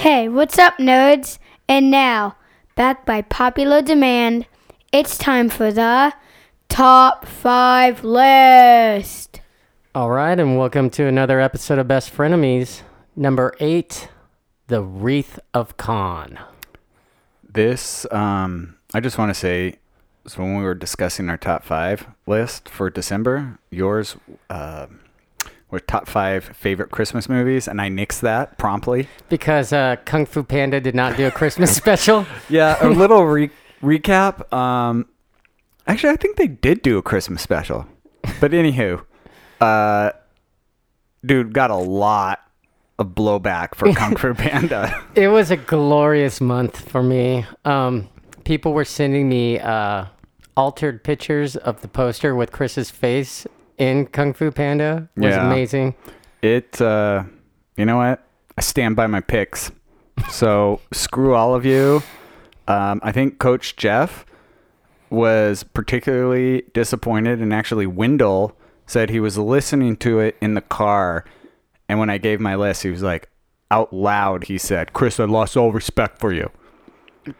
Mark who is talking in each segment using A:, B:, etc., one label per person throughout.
A: Hey, what's up, nerds? And now, back by popular demand, it's time for the top five list.
B: All right, and welcome to another episode of Best Frenemies, number eight, The Wreath of Khan.
C: This, um, I just want to say, so when we were discussing our top five list for December, yours uh, were top five favorite Christmas movies, and I nixed that promptly.
B: Because uh, Kung Fu Panda did not do a Christmas special.
C: Yeah, a little re- recap. Um, actually, I think they did do a Christmas special, but anywho, uh, dude got a lot of blowback for Kung Fu Panda.
B: It was a glorious month for me. Um, people were sending me uh, altered pictures of the poster with Chris's face in Kung Fu Panda. It was
C: Yeah.
B: amazing.
C: It, uh, you know what? I stand by my picks. So screw all of you. Um, I think Coach Jeff was particularly disappointed, and actually Wendell said he was listening to it in the car. And when I gave my list, he was like, out loud, he said, "Chris, I lost all respect for you."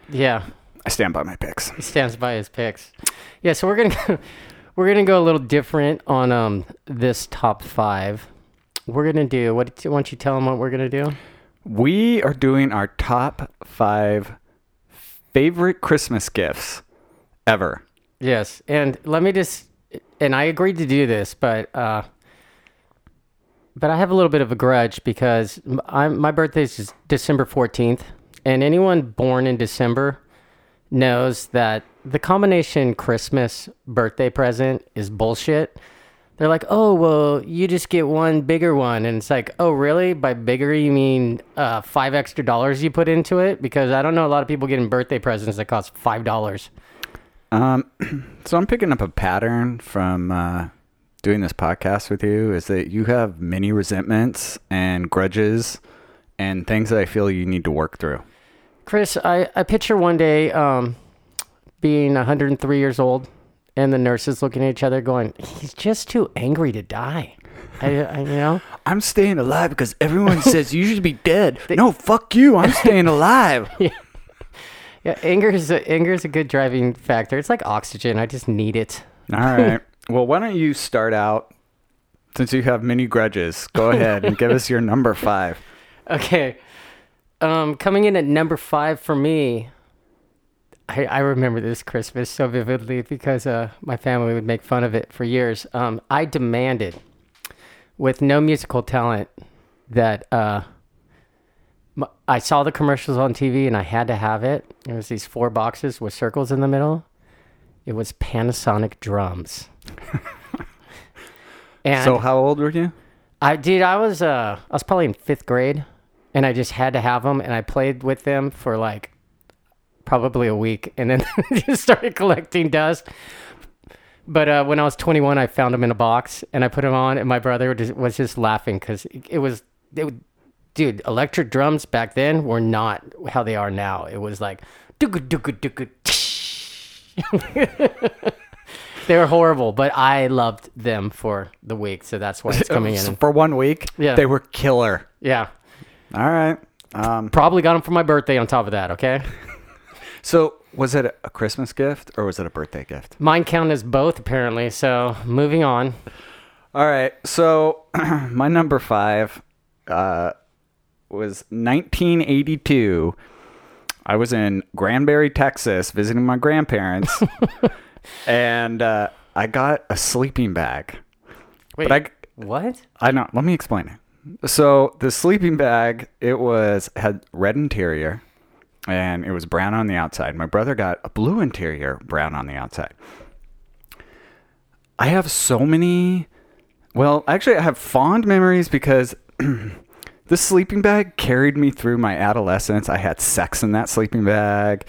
B: Yeah,
C: I stand by my picks.
B: he stands by his picks. Yeah, so we're gonna we're gonna go a little different on um this top five. We're gonna do what? Why don't you tell them what we're gonna do?
C: We are doing our top five favorite Christmas gifts ever.
B: Yes, and let me just and I agreed to do this, but uh but I have a little bit of a grudge because I'm my birthday is December 14th, and anyone born in December knows that the combination Christmas birthday present is bullshit. They're like, "Oh, well, you just get one bigger one." And it's like, "Oh, really? By bigger you mean uh 5 extra dollars you put into it?" Because I don't know a lot of people getting birthday presents that cost $5.
C: Um, so I'm picking up a pattern from uh, doing this podcast with you is that you have many resentments and grudges and things that I feel you need to work through.
B: Chris, I, I picture one day um, being 103 years old and the nurses looking at each other going, he's just too angry to die. I, I, you know?
C: I'm staying alive because everyone says you should be dead. no, fuck you. I'm staying alive.
B: Yeah, anger is, a, anger is a good driving factor. It's like oxygen. I just need it.
C: All right. Well, why don't you start out since you have many grudges? Go ahead and give us your number five.
B: Okay. Um, coming in at number five for me, I, I remember this Christmas so vividly because uh, my family would make fun of it for years. Um, I demanded, with no musical talent, that uh, m- I saw the commercials on TV and I had to have it. It was these four boxes with circles in the middle. It was Panasonic drums. and
C: So, how old were you?
B: I dude, I was uh I was probably in fifth grade, and I just had to have them, and I played with them for like probably a week, and then just started collecting dust. But uh, when I was 21, I found them in a box, and I put them on, and my brother was just laughing because it, was, it, would- dude, electric drums back then were not how they are now. It was like. They were horrible, but I loved them for the week, so that's why it's coming in.
C: for one week,
B: Yeah.
C: they were killer.
B: Yeah,
C: All right. Um,
B: probably got them for my birthday. On top of that, okay.
C: So, was it a Christmas gift or was it a birthday gift?
B: Mine count as both apparently. So moving on.
C: All right. So my number five uh, was 1982. I was in Granbury, Texas, visiting my grandparents, and uh, I got a sleeping bag.
B: Wait,
C: But I,
B: what?
C: I know. Let me explain it. So the sleeping bag, it was had red interior, and it was brown on the outside. My brother got a blue interior, brown on the outside. I have so many. Well, actually, I have fond memories because this sleeping bag carried me through my adolescence. I had sex in that sleeping bag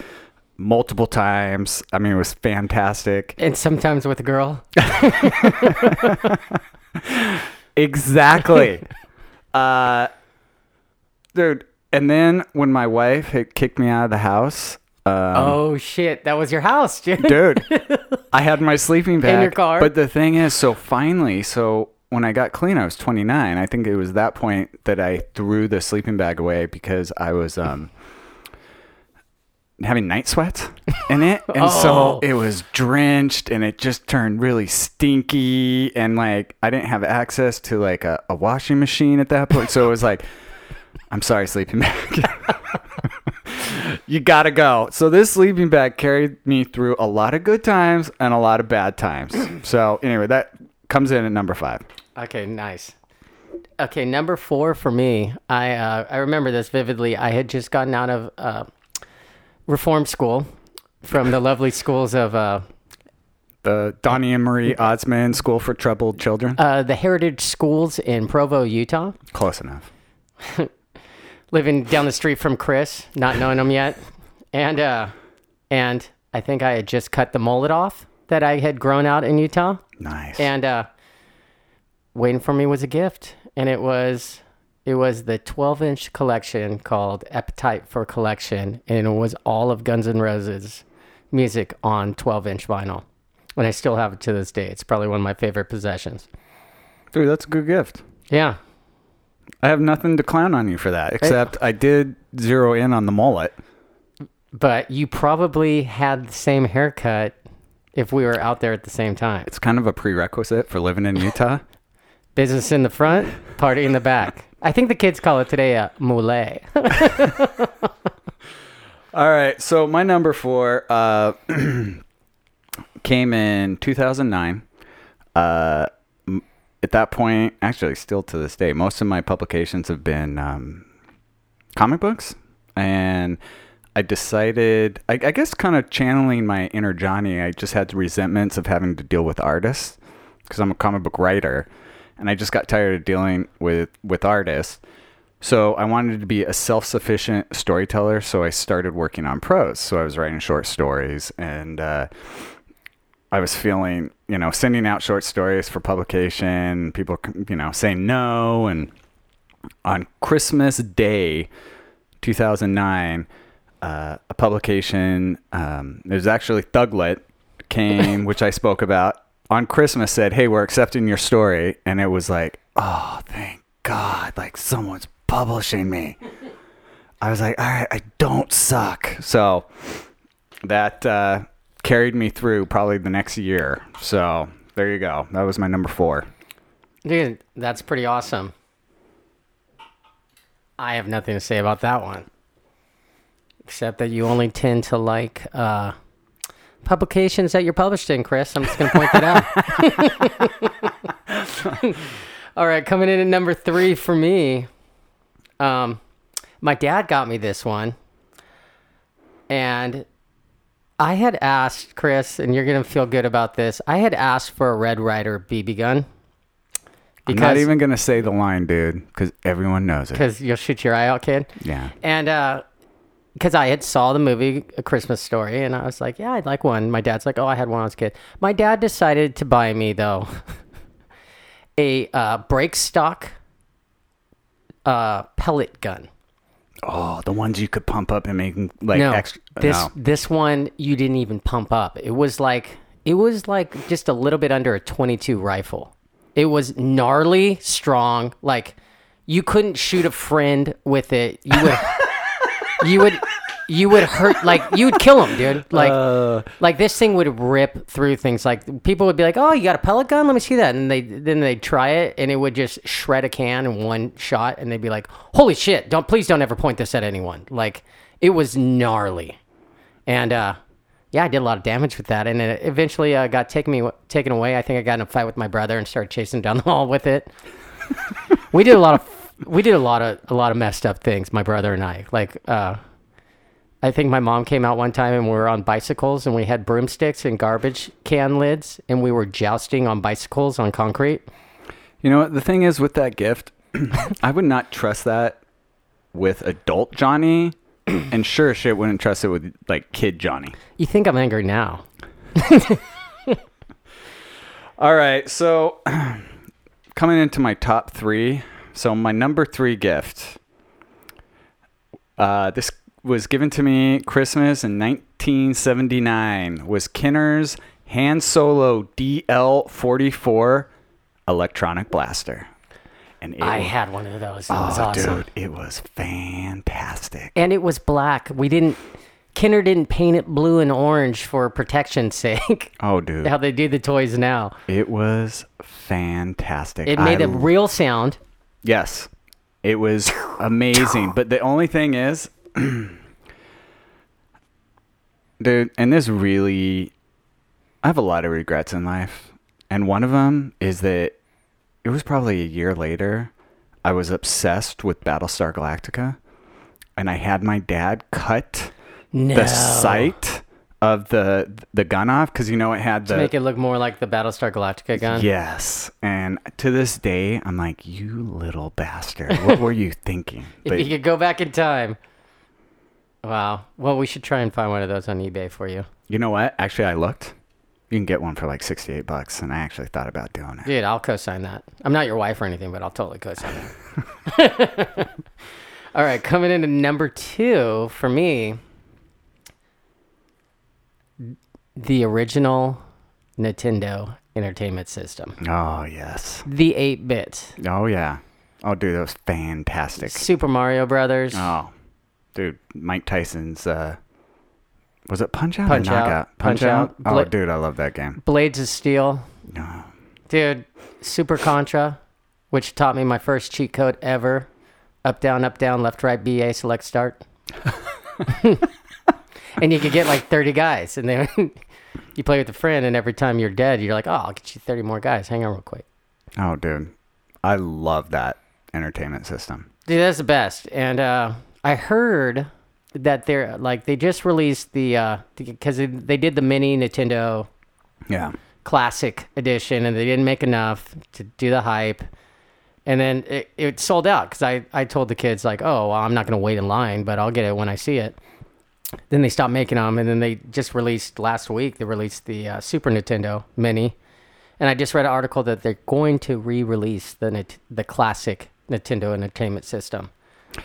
C: multiple times. I mean, it was fantastic.
B: And sometimes with a girl.
C: Exactly. uh, dude. And then when my wife had kicked me out of the house, um,
B: oh shit, that was your house, dude.
C: dude, I had my sleeping bag in
B: your car?
C: But the thing is, so finally, so when I got clean, I was 29. I think it was that point that I threw the sleeping bag away because I was um, having night sweats in it. And
B: Oh.
C: so it was drenched and it just turned really stinky. And like, I didn't have access to like a, a washing machine at that point. So it was like, I'm sorry, sleeping bag. you gotta go. So this sleeping bag carried me through a lot of good times and a lot of bad times. So anyway, that comes in at number five.
B: Okay, nice. Okay, number four for me. I uh, I remember this vividly. I had just gotten out of uh, reform school from the lovely schools of uh,
C: The Donnie and Marie Osmond School for Troubled Children.
B: uh, the Heritage Schools in Provo, Utah.
C: Close enough.
B: living down the street from Chris, not knowing him yet, and uh, and I think I had just cut the mullet off that I had grown out in Utah,
C: Nice.
B: and uh, waiting for me was a gift, and it was it was the 12 inch collection called Appetite for Collection, and it was all of Guns N' Roses music on 12 inch vinyl, and I still have it to this day. It's probably one of my favorite possessions.
C: Dude, that's a good gift.
B: Yeah,
C: I have nothing to clown on you for that, except I did zero in on the mullet.
B: but you probably had the same haircut if we were out there at the same time.
C: It's kind of a prerequisite for living in Utah.
B: Business in the front, party in the back. I think the kids call it today a mule.
C: All right, so my number four uh, came in 2009. Uh, at that point, actually, still to this day, most of my publications have been um, comic books, and I decided, I, I guess, kind of channeling my inner Johnny. I just had resentments of having to deal with artists because I'm a comic book writer, and I just got tired of dealing with with artists. So I wanted to be a self-sufficient storyteller. So I started working on prose. So I was writing short stories, and uh, I was feeling, you know, sending out short stories for publication. People, you know, saying no. And on Christmas Day, 2009, uh, a publication. Um, it was actually Thuglet came, which I spoke about on Christmas. Said, "Hey, we're accepting your story," and it was like, "Oh, thank God! Like someone's publishing me." I was like, "All right, I don't suck." So that uh, carried me through probably the next year. So there you go. That was my number four.
B: Dude, that's pretty awesome. I have nothing to say about that one. Except that you only tend to like uh, publications that you're published in, Chris. I'm just going to point that out. All right, coming in at number three for me. Um, my dad got me this one. And I had asked, Chris, and you're going to feel good about this. I had asked for a Red Ryder BB gun.
C: I'm not even gonna say the line, dude, because everyone knows it.
B: because you'll shoot your eye out, kid.
C: Yeah.
B: And because I had saw the movie A Christmas Story, and I was like, yeah, I'd like one. My dad's like, oh, I had one when I was a kid. My dad decided to buy me though a uh, break stock uh, pellet gun.
C: Oh, the ones you could pump up and make like
B: no,
C: extra.
B: this
C: no.
B: this one you didn't even pump up. It was like it was like just a little bit under a 22 rifle. It was gnarly, strong. Like you couldn't shoot a friend with it. You would you would you would hurt like you would kill him, dude. Like
C: Uh.
B: like this thing would rip through things. Like people would be like, "Oh, you got a pellet gun? Let me see that." And they then they'd try it, and it would just shred a can in one shot. And they'd be like, "Holy shit! Don't please don't ever point this at anyone." Like it was gnarly, and uh, yeah, I did a lot of damage with that. And it eventually uh, got taken me taken away. I think I got in a fight with my brother and started chasing down the hall with it. we did a lot of we did a lot of a lot of messed up things. My brother and I like. uh I think my mom came out one time and we were on bicycles and we had broomsticks and garbage can lids and we were jousting on bicycles on concrete.
C: You know what? The thing is with that gift, I would not trust that with adult Johnny, and sure shit wouldn't trust it with like kid Johnny.
B: You think I'm angry now?
C: All right, so coming into my top three. So my number three gift. Uh, this was given to me Christmas in 1979. Was Kenner's Han Solo DL44 electronic blaster. And it
B: I
C: was-
B: had one of those. That
C: oh,
B: was awesome.
C: dude, it was fantastic.
B: And it was black. We didn't. Kenner didn't paint it blue and orange for protection's sake.
C: Oh, dude,
B: How they do the toys now.
C: it was fantastic.
B: It made
C: I
B: a real sound.
C: Yes. It was amazing. But the only thing is, dude, and this really, I have a lot of regrets in life. And one of them is that it was probably a year later, I was obsessed with Battlestar Galactica. And I had my dad cut
B: No.
C: the sight of the the gun off because you know it had the
B: to make it look more like the Battlestar Galactica gun.
C: Yes. And to this day, I'm like, you little bastard. What were you thinking?
B: If
C: But
B: you could go back in time. Wow. Well, we should try and find one of those on eBay for you.
C: you know what? Actually, I looked. You can get one for like 68 bucks, and I actually thought about doing it.
B: Dude, I'll co-sign that. I'm not your wife or anything, but I'll totally co-sign that. All right, coming into number two for me, the original Nintendo Entertainment System,
C: Oh, yes.
B: the 8-bit
C: Oh, yeah. Oh, dude, that was fantastic.
B: Super Mario Brothers.
C: Oh, dude, Mike Tyson's, uh, was it Punch Out
B: Punch
C: or
B: Out.
C: Knockout?
B: Punch Out.
C: Oh,
B: Bla-
C: dude, I love that game.
B: Blades of Steel.
C: No.
B: Dude, Super Contra, which taught me my first cheat code ever. Up, down, up, down, left, right, BA, select, start. and you could get like 30 guys. And then you play with a friend, and every time you're dead, you're like, oh, I'll get you 30 more guys. Hang on real quick.
C: Oh, dude. I love that entertainment system.
B: Dude, that's the best. And uh, I heard that they're like, they just released the, because they did the mini Nintendo
C: Yeah.
B: classic edition and they didn't make enough to do the hype. And then it, it sold out because I, I told the kids like oh well, i'm not going to wait in line but i'll get it when i see it. Then they stopped making them and then they just released last week they released the uh, super nintendo mini. And i just read an article that they're going to re-release the the classic nintendo entertainment system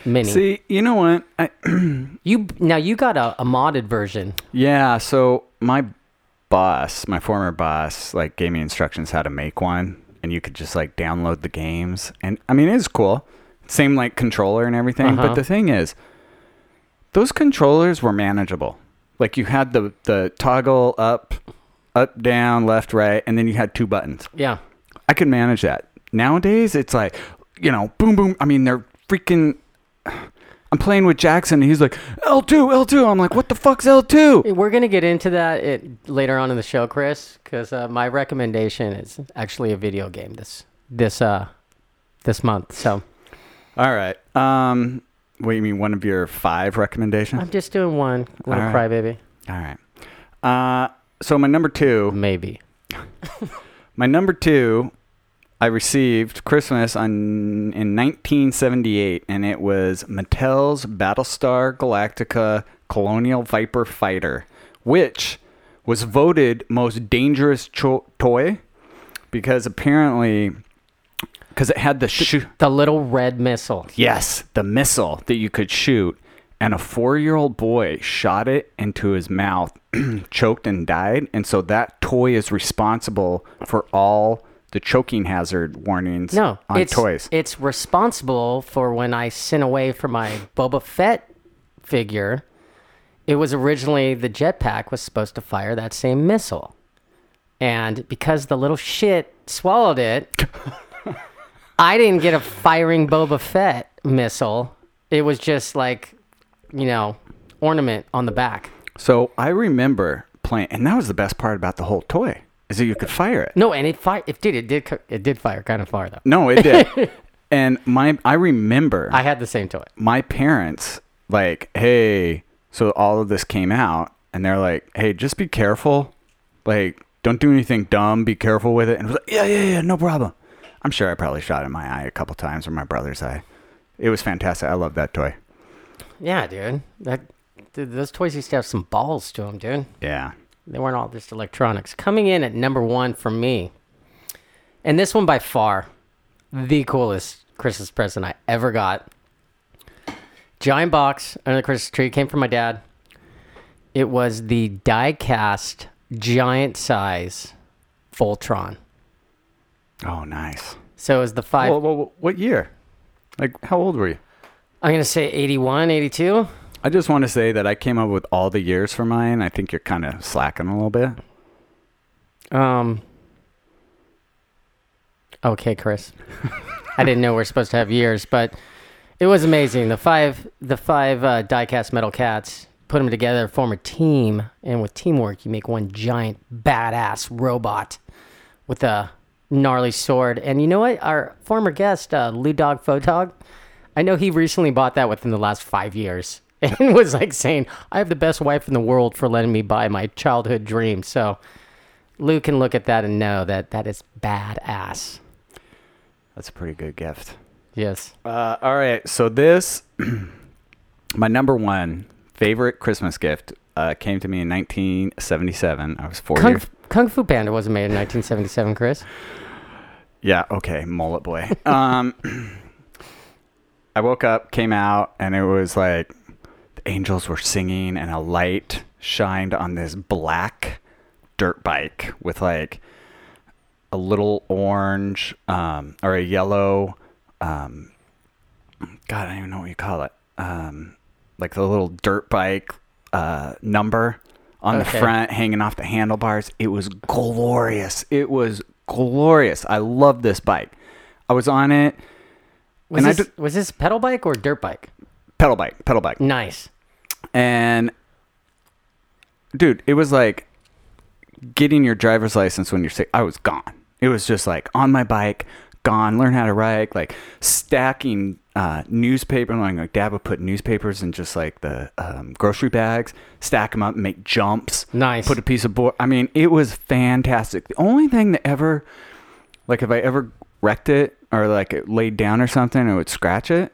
B: mini
C: See, you know what? I,
B: you now you got a, a modded version
C: Yeah, so my boss, my former boss, like gave me instructions how to make one, and you could just like download the games, and I mean it's cool, same like controller and everything.
B: Uh-huh.
C: But the thing is, those controllers were manageable. Like you had the the toggle up, up, down, left, right, and then you had two buttons.
B: yeah
C: I could manage that. Nowadays, it's like, you know, boom, boom. I mean, they're freaking. I'm playing with Jackson, and he's like, L2, L2. I'm like, what the fuck's L2?
B: We're gonna get into that it, later on in the show, Chris, because uh, my recommendation is actually a video game this this uh this month. So
C: All right. Um, what you mean, one of your five recommendations?
B: I'm just doing one little
C: All right.
B: crybaby,
C: All right. Uh, so my number two,
B: maybe.
C: my number two, I received Christmas on in 1978, and it was Mattel's Battlestar Galactica Colonial Viper Fighter, which was voted most dangerous cho- toy because apparently, because it had the shoe.
B: The little red missile.
C: Yes, the missile that you could shoot. And a four year old boy shot it into his mouth, choked, and died. And so that toy is responsible for all the choking hazard warnings
B: No,
C: on
B: it's
C: toys.
B: it's responsible for when I sent away for my Boba Fett figure. It was originally the jetpack was supposed to fire that same missile, and because the little shit swallowed it, I didn't get a firing Boba Fett missile. It was just like, you know, ornament on the back.
C: so I remember playing, and that was the best part about the whole toy is that you could fire it.
B: No, and it fired. It did. It did. It did fire kind of far though.
C: No, it did. and my, I remember
B: I had the same toy.
C: my parents like, hey, so all of this came out, and they're like, hey, just be careful, like, don't do anything dumb, be careful with it. And I was like, yeah, yeah, yeah, no problem. I'm sure I probably shot in my eye a couple times or my brother's eye. It was fantastic. I love that toy.
B: Yeah, dude. That dude, those toys used to have some balls to them, dude.
C: Yeah.
B: They weren't all just electronics. Coming in at number one for me, and this one by far, the coolest Christmas present I ever got. Giant box under the Christmas tree came from my dad. It was the die-cast giant size Voltron.
C: Oh, nice.
B: So it was the five.
C: Well, well, what year? Like, how old were you?
B: I'm gonna say 81, 82.
C: I just want to say that I came up with all the years for mine. I think you're kind of slacking a little bit.
B: Um. Okay, Chris. I didn't know we're supposed to have years, but it was amazing. The five, the five uh, diecast metal cats, put them together, form a team, and with teamwork, you make one giant badass robot with a gnarly sword. And you know what? Our former guest, uh, Lou Dog Photog, I know he recently bought that within the last five years. And was like saying, I have the best wife in the world for letting me buy my childhood dream. So Lou can look at that and know that that is badass.
C: That's a pretty good gift.
B: Yes.
C: Uh, all right. So this, my number one favorite Christmas gift, uh, came to me in 1977. I was four
B: Kung,
C: years.
B: Kung Fu Panda wasn't made in 1977, Chris.
C: Yeah. Okay. Mullet boy. um, I woke up, came out, and it was like the angels were singing, and a light shined on this black dirt bike with like a little orange um, or a yellow. Um, God, I don't even know what you call it. Um, like the little dirt bike uh, number on
B: Okay.
C: the front, hanging off the handlebars. It was glorious. It was glorious. I love this bike. I was on it,
B: Was, this,
C: d-
B: was this pedal bike or dirt bike?
C: pedal bike, pedal bike.
B: Nice.
C: And dude, it was like getting your driver's license when you're sick. I was gone. It was just like on my bike, gone, learn how to ride, like stacking uh, newspaper. Like, like dad would put newspapers in just like the um, grocery bags, stack them up, and make jumps.
B: Nice.
C: Put a piece of board. I mean, it was fantastic. The only thing that ever, like, if I ever wrecked it or like it laid down or something, and it would scratch it,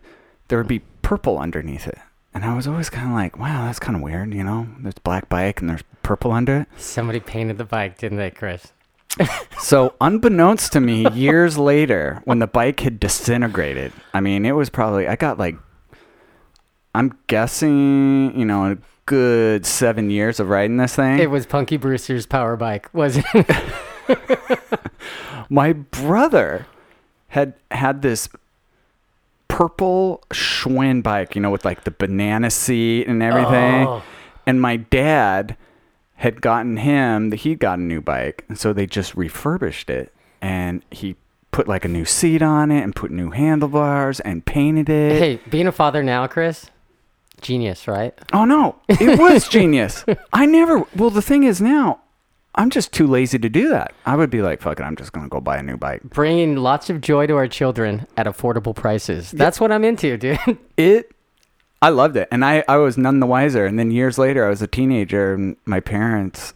C: there would be purple underneath it. And I was always kind of like, wow, that's kind of weird, you know? There's black bike and there's purple under it.
B: Somebody painted the bike, didn't they, Chris?
C: So, unbeknownst to me, years later, when the bike had disintegrated, I mean, it was probably, I got like, I'm guessing, you know, a good seven years of riding this thing.
B: It was Punky Brewster's power bike, wasn't it?
C: my brother had had this purple Schwinn bike, you know, with like the banana seat and everything.
B: Oh.
C: And my dad had gotten him that he'd got a new bike, and so they just refurbished it, and he put like a new seat on it and put new handlebars and painted it.
B: hey, being a father now, Chris, genius, right?
C: Oh no, it was genius. I never. Well, the thing is now, I'm just too lazy to do that. I would be like, fuck it, I'm just gonna go buy a new bike.
B: Bringing lots of joy to our children at affordable prices. That's what I'm into, dude.
C: it i loved it and i i was none the wiser and then years later i was a teenager and my parents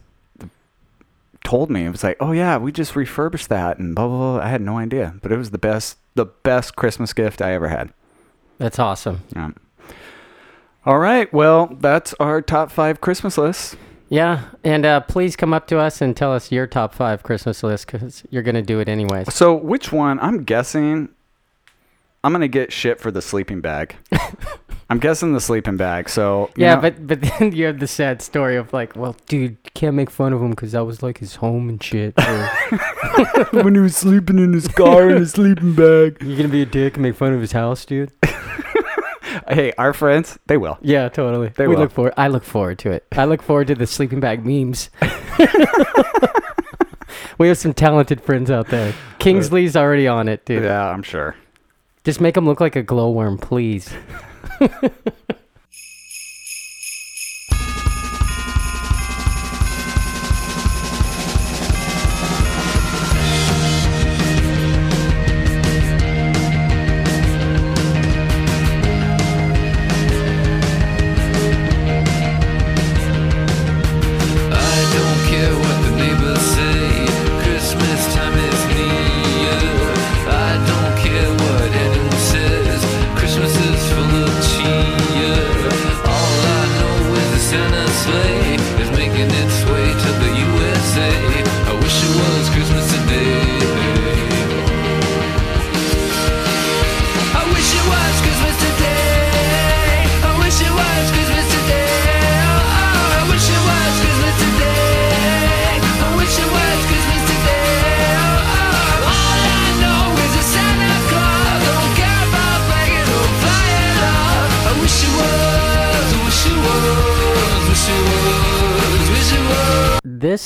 C: told me it was like oh yeah we just refurbished that and blah blah blah i had no idea but it was the best the best christmas gift i ever had
B: That's awesome.
C: yeah. all right well that's our top five christmas list
B: Yeah, and uh, please come up to us and tell us your top five Christmas list because you're gonna do it anyways.
C: so which one i'm guessing i'm gonna get shit for the sleeping bag i'm guessing the sleeping bag so
B: Yeah,
C: know-
B: but but then you have the sad story of like, well, dude, you can't make fun of him because that was like his home and shit.
C: When he was sleeping in his car in his sleeping bag
B: You're gonna be a dick and make fun of his house, dude?
C: hey our friends they will
B: Yeah, totally.
C: They
B: we
C: will.
B: look forward. I look forward to it. I look forward to the sleeping bag memes. we have some talented friends out there. Kingsley's already on it, dude.
C: yeah i'm sure
B: Just make him look like a glowworm, please.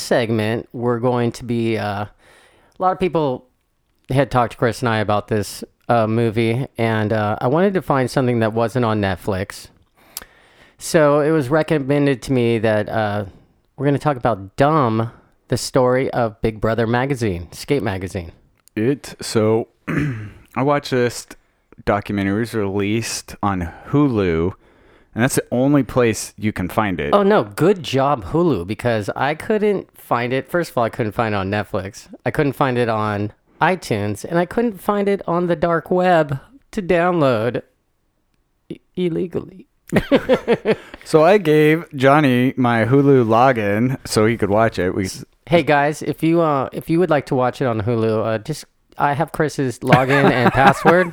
B: segment, we're going to be. Uh, a lot of people had talked to Chris and I about this uh, movie, and uh, I wanted to find something that wasn't on Netflix. So it was recommended to me that uh, we're going to talk about Dumb, the story of Big Brother magazine, skate magazine.
C: It so I watched this documentary. It was released on Hulu, and that's the only place you can find it.
B: Oh no, good job Hulu because I couldn't find it. First of all, I couldn't find it on Netflix. I couldn't find it on iTunes, and I couldn't find it on the dark web to download i- illegally.
C: So I gave Johnny my Hulu login so he could watch it. We
B: Hey guys, if you uh if you would like to watch it on Hulu, uh, just I have Chris's login and password.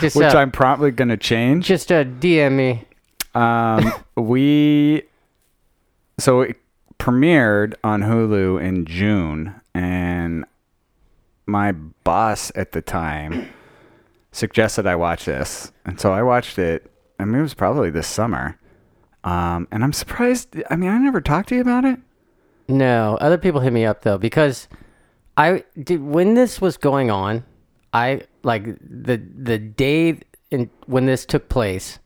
B: Just
C: which
B: uh,
C: I'm probably gonna change.
B: just uh, DM me.
C: Um, we so it premiered on Hulu in June, and my boss at the time suggested I watch this, and so I watched it. I mean, it was probably this summer, um, and I'm surprised. I mean, I never talked to you about it.
B: No, other people hit me up though because I did when this was going on. I like the the day in when this took place.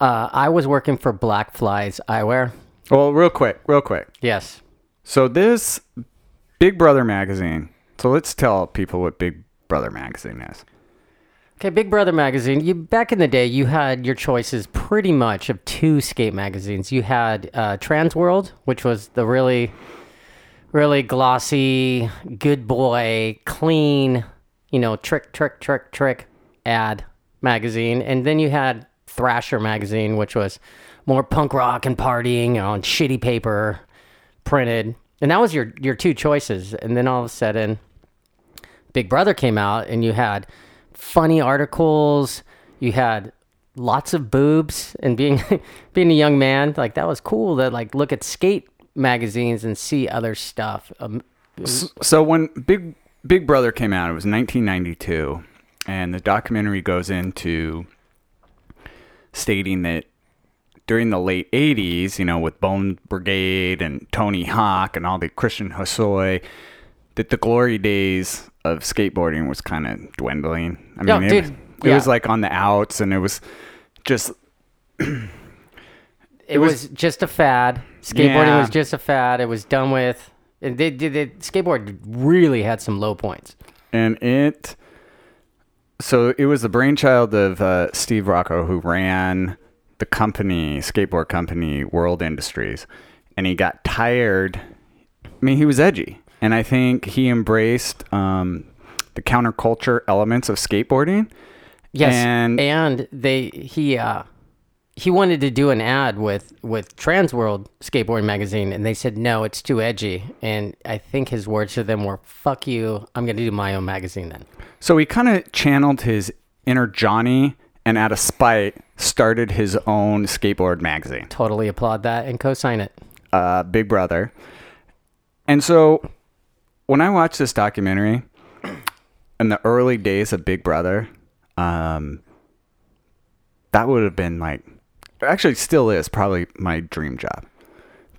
B: Uh, I was working for Black Flys Eyewear.
C: Well, real quick, real quick.
B: Yes.
C: So this Big Brother magazine. So let's tell people what Big Brother magazine is.
B: Okay, Big Brother magazine. You back in the day, you had your choices pretty much of two skate magazines. You had uh, Trans World, which was the really, really glossy, good boy, clean, you know, trick, trick, trick, trick ad magazine, and then you had Thrasher magazine, which was more punk rock and partying on shitty paper, printed, and that was your your two choices. And then all of a sudden, Big Brother came out and you had funny articles, you had lots of boobs and being being a young man, like that was cool to like look at skate magazines and see other stuff. Um,
C: So when Big Big Brother came out, it was 1992, and the documentary goes into stating that during the late 80s, you know, with Bone Brigade and Tony Hawk and all the Christian Hosoi, that the glory days of skateboarding was kind of dwindling. I mean, it,
B: dude,
C: it
B: yeah.
C: was like on the outs, and it was just
B: it, was, just a fad. Skateboarding
C: Yeah.
B: was just a fad. It was done with. And they did. They, skateboard really had some low points.
C: and it so it was the brainchild of uh, steve rocco who ran the company skateboard company world industries. And he got tired. I mean he was edgy. And i think he embraced um, the counterculture elements of skateboarding.
B: Yes,
C: And-
B: and, they he uh he wanted to do an ad with with Trans World Skateboarding magazine, and they said no, it's too edgy. And I think his words to them were "fuck you, I'm gonna do my own magazine then."
C: so he kind of channeled his inner johnny and out of spite started his own skateboard magazine
B: Totally applaud that and co-sign it.
C: uh, Big Brother. And so when I watched this documentary in the early days of Big Brother, um, that would have been like, actually still is probably my dream job.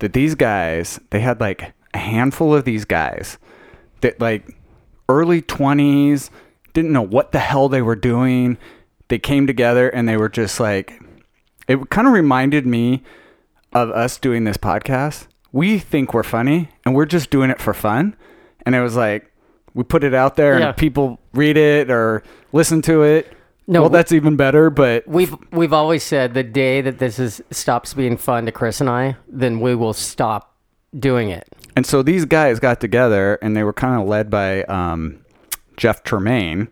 C: That these guys, they had like a handful of these guys that like early 20s, didn't know what the hell they were doing. They came together and they were just like, it kind of reminded me of us doing this podcast, we think we're funny and we're just doing it for fun. And it was like, we put it out there
B: Yeah.
C: and people read it or listen to it.
B: No,
C: well,
B: we-
C: that's even better. But
B: We've we've always said the day that this is stops being fun to Chris and I, then we will stop doing it.
C: and so these guys got together and they were kind of led by um, Jeff Tremaine,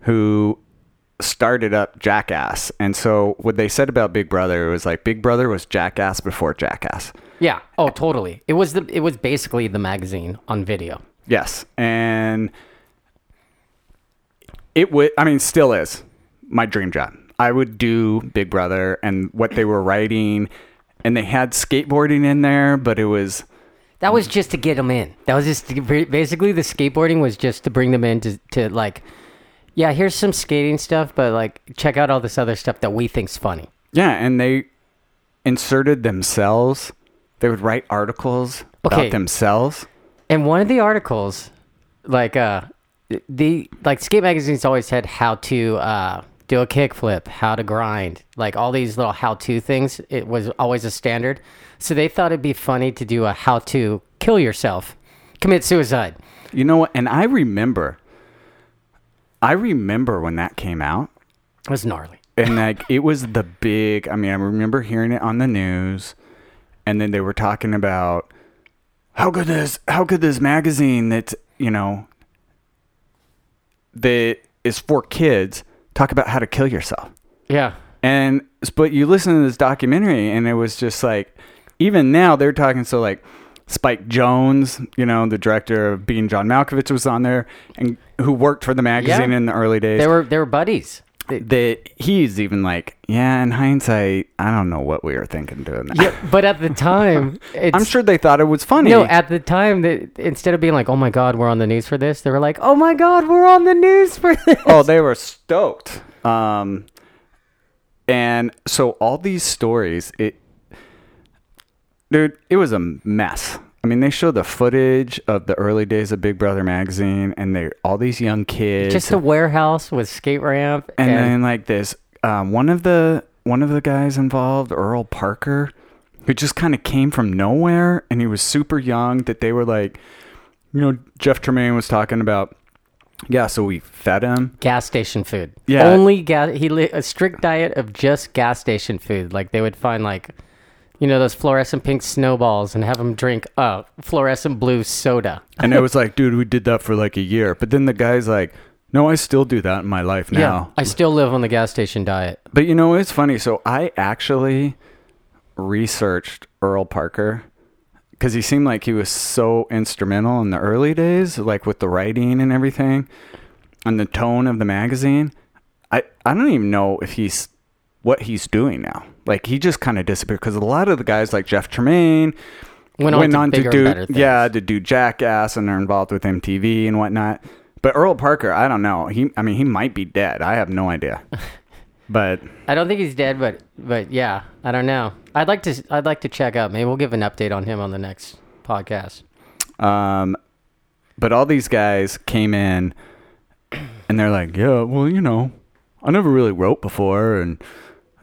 C: who started up Jackass. And so what they said about Big Brother was like Big Brother was Jackass before Jackass.
B: Yeah. Oh, totally. It was the it was basically the magazine on video.
C: Yes, and it would. I mean, still is my dream job. I would do Big Brother and what they were writing, and they had skateboarding in there, but it was
B: That was just to get them in. That was just to, basically the skateboarding was just to bring them in to, to like, yeah, here's some skating stuff, but like check out all this other stuff that we think's funny.
C: yeah, and they inserted themselves. They would write articles
B: Okay.
C: about themselves.
B: And one of the articles, like uh, the like skate magazines always had how to uh, do a kickflip, how to grind, like all these little how-to things. It was always a standard. So they thought it'd be funny to do a how to kill yourself, commit suicide.
C: You know what? And I remember, I remember when that came out.
B: It was gnarly.
C: and like it was the big i mean i remember hearing it on the news and then they were talking about how could this how could this magazine that's you know that is for kids talk about how to kill yourself
B: Yeah.
C: and but you listen to this documentary and it was just like even now they're talking so like Spike Jonze, you know, the director of Being John Malkovich was on there and who worked for the magazine
B: Yeah.
C: in the early days
B: They were they were buddies.
C: That he's even like, yeah, in hindsight, I don't know what we were thinking doing that.
B: yeah, but at the time, it's,
C: I'm sure they thought it was funny.
B: No, at the time, that instead of being like, "Oh my God, we're on the news for this," they were like, "Oh my God, we're on the news for this."
C: oh, they were stoked. Um, and so all these stories, it, dude, it was a mess. I mean, they show the footage of the early days of Big Brother magazine, and they all these young kids,
B: Just a warehouse with skate ramp,
C: and,
B: and,
C: then like this, um, one of the one of the guys involved, Earl Parker, who just kind of came from nowhere, and he was super young. That they were like, you know, Jeff Tremaine was talking about. Yeah, so we fed him.
B: gas station food.
C: Yeah.
B: only gas. He li- a strict diet of just gas station food. Like they would find like, you know, those fluorescent pink snowballs and have them drink uh fluorescent blue soda.
C: And it was like, dude, we did that for like a year. But then the guy's like, no, I still do that in my life now.
B: Yeah, I still live on the gas station diet.
C: But you know, it's funny. So I actually researched Earl Parker because he seemed like he was so instrumental in the early days, like with the writing and everything and the tone of the magazine. I, I don't even know if he's what he's doing now. Like he just kind of disappeared because a lot of the guys like Jeff Tremaine
B: Went on to bigger and
C: do yeah to do Jackass and they're involved with MTV and whatnot. But Earl Parker, I don't know. He I mean he might be dead. I have no idea. but
B: I don't think he's dead, but but yeah, I don't know. I'd like to I'd like to check out. Maybe we'll give an update on him on the next podcast.
C: Um, but all these guys came in and they're like, yeah, well, you know, I never really wrote before and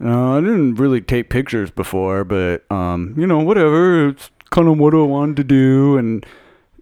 C: uh, I didn't really take pictures before, but, um, you know, whatever. It's kind of what I wanted to do. And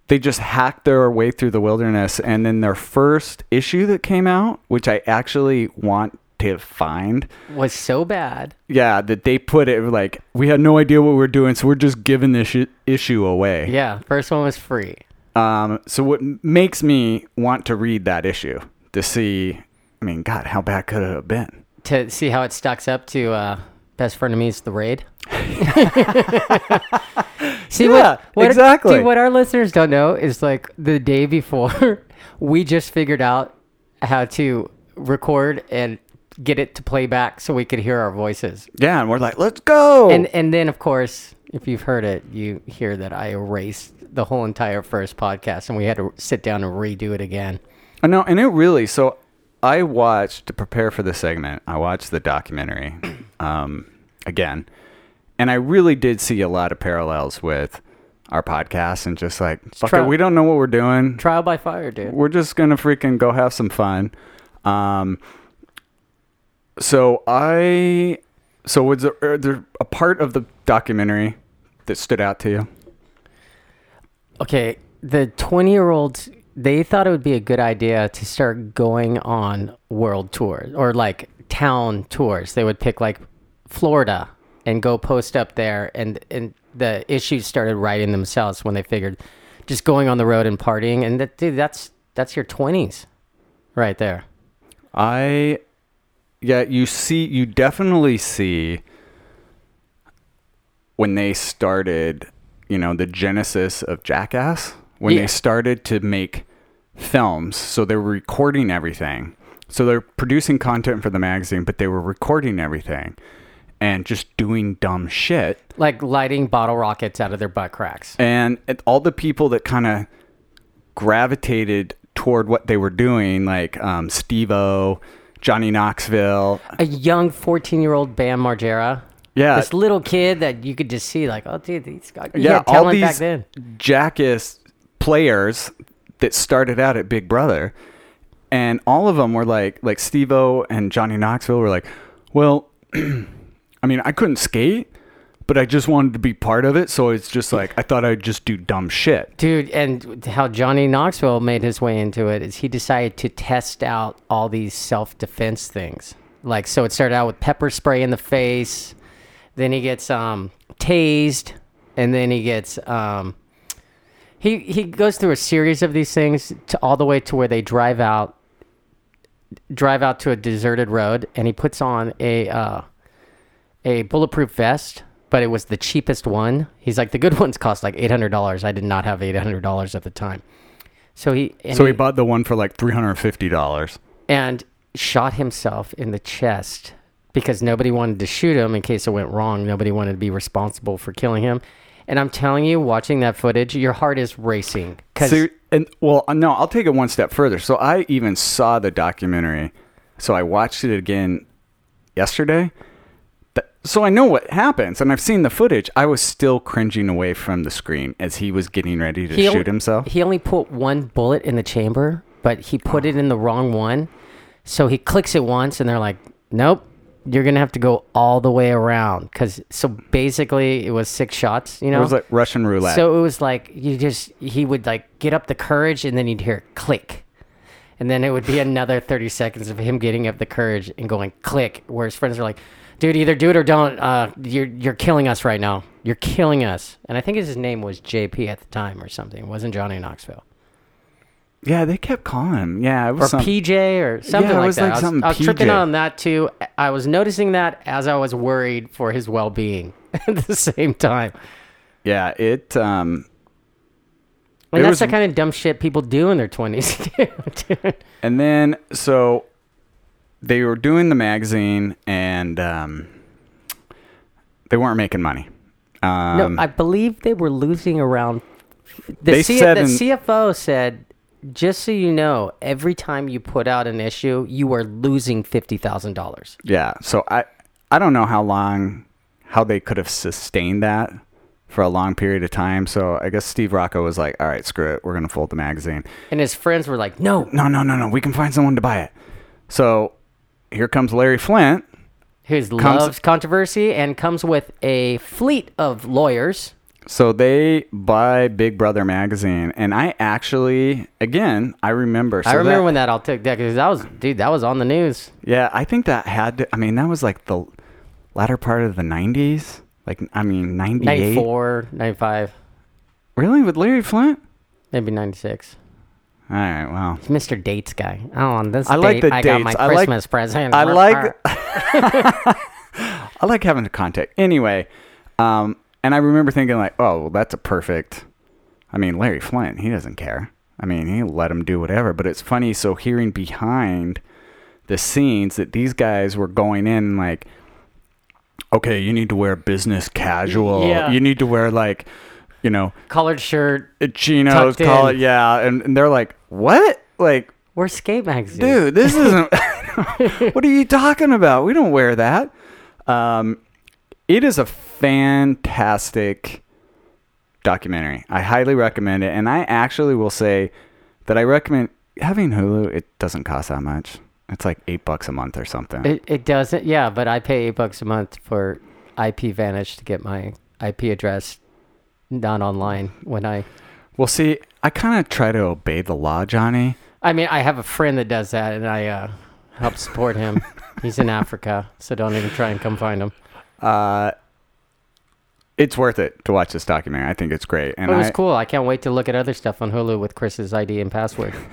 C: they just hacked their way through the wilderness. And then their first issue that came out, which I actually want to find,
B: Was so bad.
C: yeah, that they put it like, we had no idea what we were doing, so we're just giving this sh- issue away.
B: Yeah, first one was free.
C: Um, so what makes me want to read that issue to see? I mean, God, how bad could it have been?
B: To see how it stacks up to uh, Best Frenemies The Raid. see
C: Yeah,
B: what, what
C: exactly.
B: Dude, what our listeners don't know is like the day before, we just figured out how to record and get it to play back so we could hear our voices.
C: Yeah, and we're like, let's go.
B: And and then of course, if you've heard it, you hear that I erased the whole entire first podcast and we had to sit down and redo it again.
C: I know, and it really. So I watched to prepare for the segment. I watched the documentary um, again, and I really did see a lot of parallels with our podcast and just like, fuck it, we don't know what we're doing.
B: Trial by fire, dude.
C: we're just gonna freaking go have some fun. Um, so I, so was there, are there a part of the documentary that stood out to you?
B: Okay, the 20 year olds, they thought it would be a good idea to start going on world tours or like town tours. They would pick like Florida and go post up there, and, and the issues started writing themselves when they figured just going on the road and partying. And that, dude, that's that's your 20s right there.
C: I, yeah, you see, you definitely see when they started, you know, the genesis of Jackass, when
B: Yeah.
C: they started to make films. So they were recording everything. So they're producing content for the magazine, but they were recording everything and just doing dumb shit.
B: Like lighting bottle rockets out of their butt cracks.
C: And all the people that kind of gravitated toward what they were doing, like um, Steve O, Johnny Knoxville,
B: A young 14 year old Bam Margera.
C: Yeah.
B: This little kid that you could just see, like, oh, dude, he's got
C: yeah, all
B: talent back
C: these
B: then.
C: jackass players that started out at Big Brother, and all of them were like, like Steve-O and Johnny Knoxville were like, well, I mean, I couldn't skate, but I just wanted to be part of it, so it's just like I thought I'd just do dumb shit.
B: Dude, and how Johnny Knoxville made his way into it is he decided to test out all these self defense things. Like, so it started out with pepper spray in the face, then he gets um, tased, and then he gets. Um, he, he goes through a series of these things to all the way to where they drive out drive out to a deserted road and he puts on a uh, a bulletproof vest, but it was the cheapest one. He's like, the good ones cost like eight hundred dollars. I did not have eight hundred dollars at the time, so he and
C: So he bought the one for like three hundred fifty dollars.
B: and shot himself in the chest because nobody wanted to shoot him in case it went wrong. Nobody wanted to be responsible for killing him. And I'm telling you, watching that footage, your heart is racing because
C: So, and well, uh, no, I'll take it one step further. So I even saw the documentary. So I watched it again yesterday. So I know what happens, and I've seen the footage. I was still cringing away from the screen as he was getting ready to
B: he
C: shoot himself.
B: He only put one bullet in the chamber, but he put it in the wrong one. So he clicks it once, and they're like, "Nope, you're gonna have to go all the way around." Because so basically, it was six shots. You know.
C: it was like Russian roulette.
B: so it was like you just he would like get up the courage, and then you'd hear click. And then it would be another 30 seconds of him getting up the courage and going click, where his friends are like, dude, either do it or don't. Uh, you're, you're killing us right now. You're killing us. And I think his name was JP at the time or something. It wasn't Johnny Knoxville.
C: Yeah, they kept calling him. Yeah, it
B: Or
C: some,
B: PJ or something
C: Yeah, it
B: like
C: was
B: that.
C: like
B: I was,
C: something
B: I was tripping on that too. I was noticing that as I was worried for his well being at the same time.
C: yeah, it. Um,
B: And
C: It
B: that's
C: was-
B: the kind of dumb shit people do in their 20s, dude.
C: and then so they were doing the magazine, and um, they weren't making money. Um,
B: no, I believe they were losing around. The,
C: They
B: C-
C: said
B: the
C: in-
B: CFO said, just so you know, every time you put out an issue, you are losing $50,000.
C: Yeah. So I I don't know how long how they could have sustained that for a long period of time. So I guess Steve Rocco was like, "All right, screw it. We're going to fold the magazine."
B: And his friends were like, no,
C: No, no, no, no. We can find someone to buy it. So here comes Larry Flynt.
B: who loves controversy and comes with a fleet of lawyers.
C: So they buy Big Brother magazine, and I actually, again, I remember. So
B: I remember
C: that-
B: when that all took that because that was, dude, that was on the news.
C: Yeah, I think that had to. I mean, that was like the latter part of the '90s. Like, I mean, '98.
B: 94, 95,
C: Really, with Larry Flynt?
B: maybe 96.
C: All right. Well,
B: He's Mr. Dates guy. Oh, on this
C: I like
B: date,
C: the
B: I got my
C: dates. I like-
B: Christmas present.
C: I like I like having a contact. Anyway, um, and I remember thinking like, oh, well, that's a perfect. I mean, Larry Flynt, he doesn't care. I mean, he let him do whatever. But it's funny. So hearing behind the scenes that these guys were going in like, okay, you need to wear business casual.
B: Yeah.
C: You need to wear like, you know,
B: collared shirt.
C: chinos,
B: Tucked
C: call it, yeah. And, and they're like, what? Like,
B: We're skate magazine.
C: dude, this isn't. what are you talking about? We don't wear that. Um, it is a fantastic documentary. I highly recommend it, and I actually will say that I recommend having Hulu. It doesn't cost that much. It's like eight bucks a month or something.
B: It, it doesn't, yeah, but I pay eight bucks a month for IP Vanish to get my IP address not online when I.
C: well, see, I kind of try to obey the law, Johnny.
B: I mean, I have a friend that does that, and I uh, help support him. He's in Africa, so don't even try and come find him.
C: Uh, it's worth it to watch this documentary. I think it's great, and
B: it was
C: I,
B: cool. I can't wait to look at other stuff on Hulu with Chris's ID and password.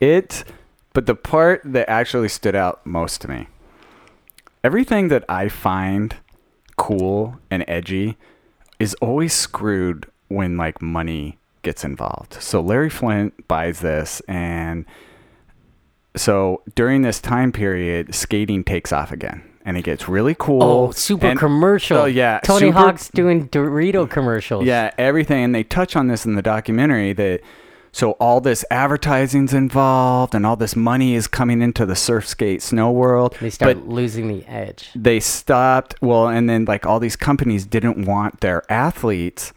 C: It, but the part that actually stood out most to me, everything that I find cool and edgy is always screwed when like money gets involved. So Larry Flynt buys this and so during this time period, skating takes off again and it gets really oh, cool.
B: Oh, super
C: and-
B: commercial.
C: Oh yeah,
B: Tony
C: super-
B: Hawk's doing Dorito commercials.
C: yeah, everything, and they touch on this in the documentary that So all this advertising's involved, and all this money is coming into the surf skate snow world.
B: They start
C: but
B: losing the edge.
C: they stopped. Well, and then like all these companies didn't want their athletes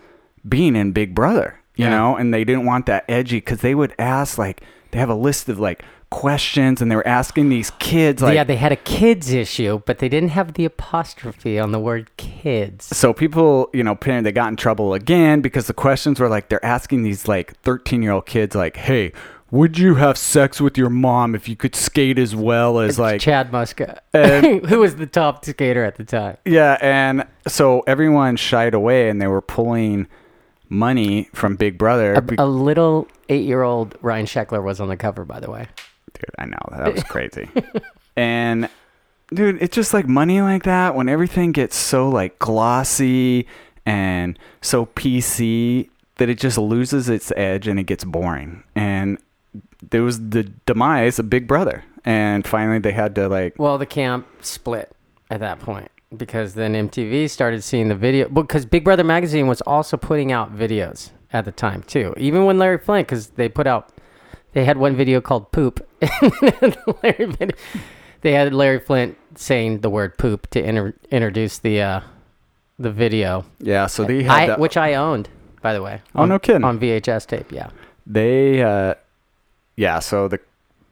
C: being in Big Brother, you
B: Yeah.
C: know, and they didn't want that edgy because they would ask like they have a list of like questions, and they were asking these kids like
B: yeah, they had a kids issue, but they didn't have the apostrophe on the word kids.
C: so people, you know, apparently they got in trouble again because the questions were like they're asking these like 13 year old kids like, "Hey, would you have sex with your mom if you could skate as well as like
B: Chad Muska,
C: And-
B: who was the top skater at the time.
C: Yeah, and so everyone shied away and they were pulling money from Big Brother.
B: A, a little eight-year-old Ryan Sheckler was on the cover, by the way.
C: Dude, I know that was crazy. and dude, it's just like money like that when everything gets so like glossy and so PC that it just loses its edge and it gets boring. And there was the demise of Big Brother. And finally they had to like
B: Well, the camp split at that point because then MTV started seeing the video because Big Brother magazine was also putting out videos at the time too. Even when Larry Flynt, because they put out, they had one video called "Poop." Larry, vid- they had Larry Flynt saying the word "poop" to inter- introduce the uh, the video,
C: yeah, so they had
B: I,
C: to-
B: which I owned, by the way.
C: Oh,
B: on-
C: no kidding.
B: On VHS tape, yeah.
C: they uh yeah so the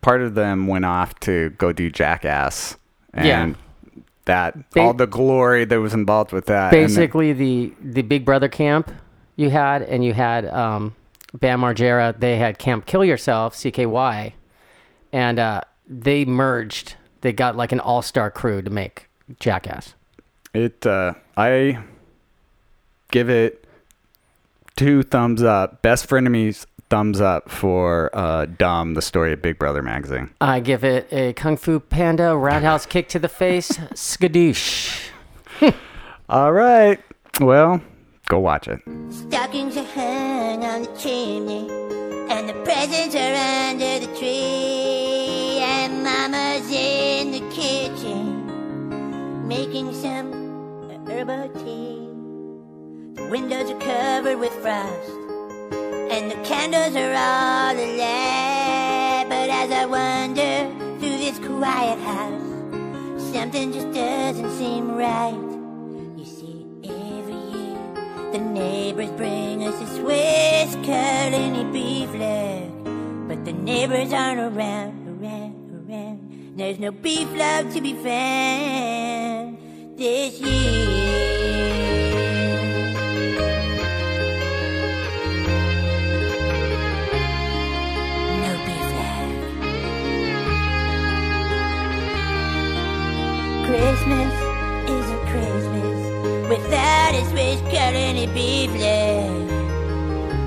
C: part of them went off to go do jackass and
B: Yeah.
C: that
B: They-
C: all the glory that was involved with that and then-
B: basically the the Big Brother camp you had, and you had um, Bam Margera. They had Camp Kill Yourself (CKY), and uh, they merged. They got like an all star crew to make Jackass.
C: it uh i give it two thumbs up best frenemies thumbs up for uh dumb the story of big brother magazine
B: I give it a Kung Fu Panda roundhouse kick to the face, skadoosh.
C: all right well go watch it
D: On the chimney, and the presents are under the tree, and Mama's in the kitchen making some herbal tea. The windows are covered with frost, and the candles are all alight. But as I wander through this quiet house, something just doesn't seem right. The neighbors bring us a Swiss Carolina beef leg, but the neighbors aren't around, around, around. There's no beef log to be found this year. No beef leg. Christmas without a Swiss Carolina beef leg.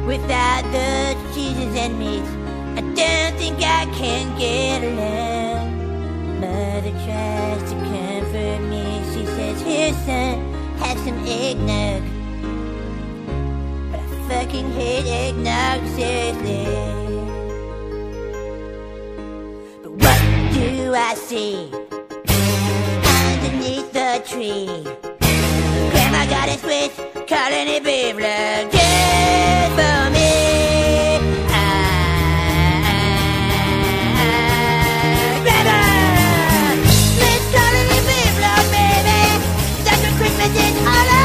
D: Without the cheeses and meats, I don't think I can get along. Mother tries to comfort me. She says, Here, son, have some eggnog. But I fucking hate eggnog, seriously. But what do I see? underneath the tree. Got a colony beef log just for me. Grandma! Swiss colony beef log, baby. That's what Christmas is all about.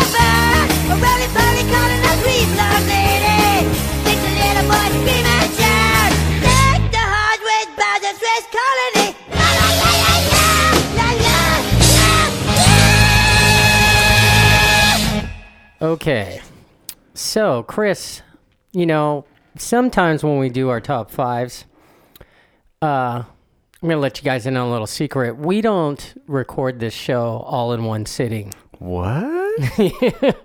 B: Okay. So, Chris, you know, sometimes when we do our top fives, uh, I'm going to let you guys in on a little secret. We don't record this show all in one sitting.
C: what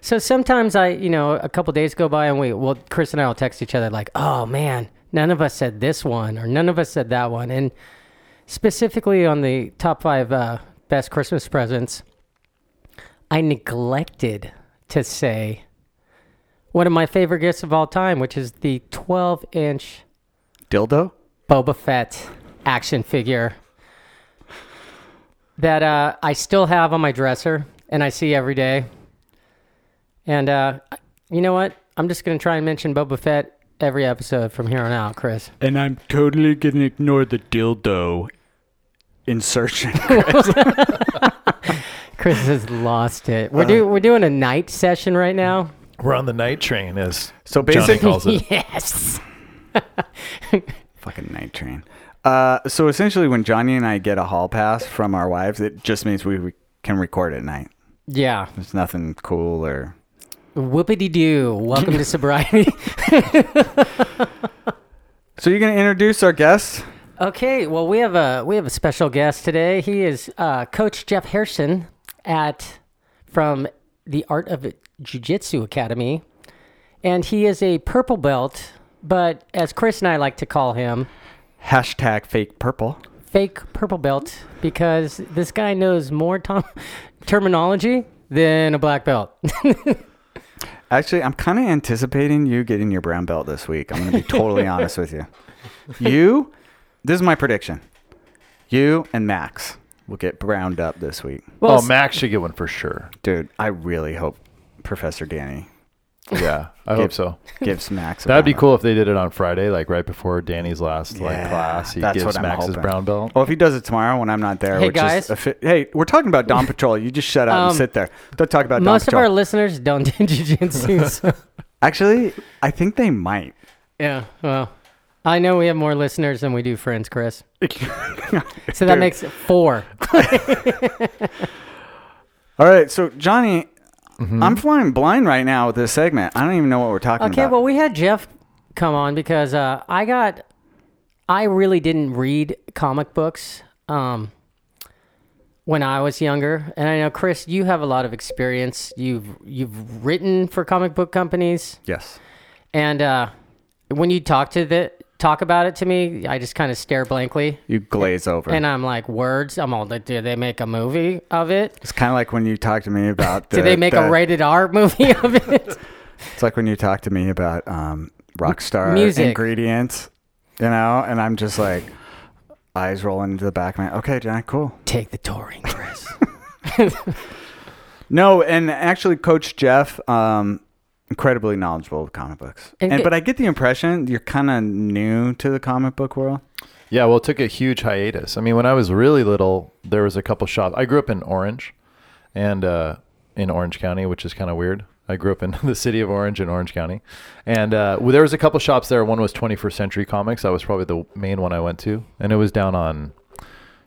B: So sometimes I, you know, a couple days go by and we, well, Chris and I will text each other like, oh man, none of us said this one or none of us said that one. And specifically on the top five uh, best Christmas presents, I neglected to say one of my favorite gifts of all time, which is the 12 inch
C: dildo
B: Boba Fett action figure that uh, I still have on my dresser and I see every day. And uh, you know what? I'm just going to try and mention Boba Fett every episode from here on out, Chris.
C: And I'm totally gonna ignore the dildo insertion.
B: Chris has lost it. We're do we're doing a night session right now.
E: We're on the night train, as
C: so
E: Johnny
C: basically,
E: calls it.
B: yes.
C: fucking night train. Uh, so essentially, when Johnny and I get a hall pass from our wives, it just means we, we can record at night.
B: Yeah.
C: There's nothing cool or.
B: Whoopity doo. Welcome to sobriety.
C: So you're gonna introduce our guest?
B: Okay, well we have a we have a special guest today. He is uh, Coach Jeff Hairston at from the Art of Jiu Jitsu Academy, and he is a purple belt. But as Chris and I like to call him,
C: Hashtag fake purple.
B: fake purple belt because this guy knows more tom- terminology than a black belt.
C: Actually, I'm kind of anticipating you getting your brown belt this week. I'm going to be totally honest with you. You, this is my prediction. You and Max will get browned up this week.
B: well,
E: oh, Max should get one for sure.
C: Dude, I really hope Professor Danny
E: Yeah, I hope so.
C: gives Max a
E: That'd be
C: brown
E: cool if they did it on Friday, like right before Danny's last like class. He
C: that's
E: gives
C: what I'm
E: Max his brown belt.
C: belt. Well, if he does it tomorrow when I'm not there,
B: Hey,
C: which
B: guys.
C: is a fi- hey, we're talking about Dawn Patrol. You just shut up
B: Um,
C: and sit there. Don't talk about Dawn
B: most of
C: Patrol.
B: our listeners don't do jiu-jitsu. so-
C: Actually, I think they might.
B: yeah, well, I know we have more listeners than we do friends, Chris. So that makes it four.
C: All right, so Johnny, I'm flying blind right now with this segment. I don't even know what we're talking
B: Okay,
C: about.
B: Okay, well, we had Jeff come on because uh, I got, I really didn't read comic books um, when I was younger, and I know Chris, you have a lot of experience. You've you've written for comic book companies,
C: yes.
B: and uh, when you talk to the talk about it to me, I just kind of stare blankly,
C: You glaze over.
B: and I'm like, words. I'm all, do they make a movie of it?
C: it's kind of like when you talk to me about. The,
B: Did they make
C: the-
B: a rated R movie of it?
C: It's like when you talk to me about um, rock star
B: Music.
C: ingredients, you know, and I'm just like, eyes rolling into the back of my. Okay, Johnny, cool.
B: Take the touring, Chris.
C: No, and actually, Coach Jeff, um, incredibly knowledgeable of comic books.
B: And
C: And,
B: get-
C: but I get the impression you're kind of new to the comic book world.
E: Yeah, well, it took a huge hiatus. I mean, when I was really little, there was a couple shops. I grew up in Orange, and uh, in Orange County, which is kind of weird. I grew up in the city of Orange in Orange County, and uh, well, there was a couple shops there. One was 21st Century Comics. That was probably the main one I went to, and it was down on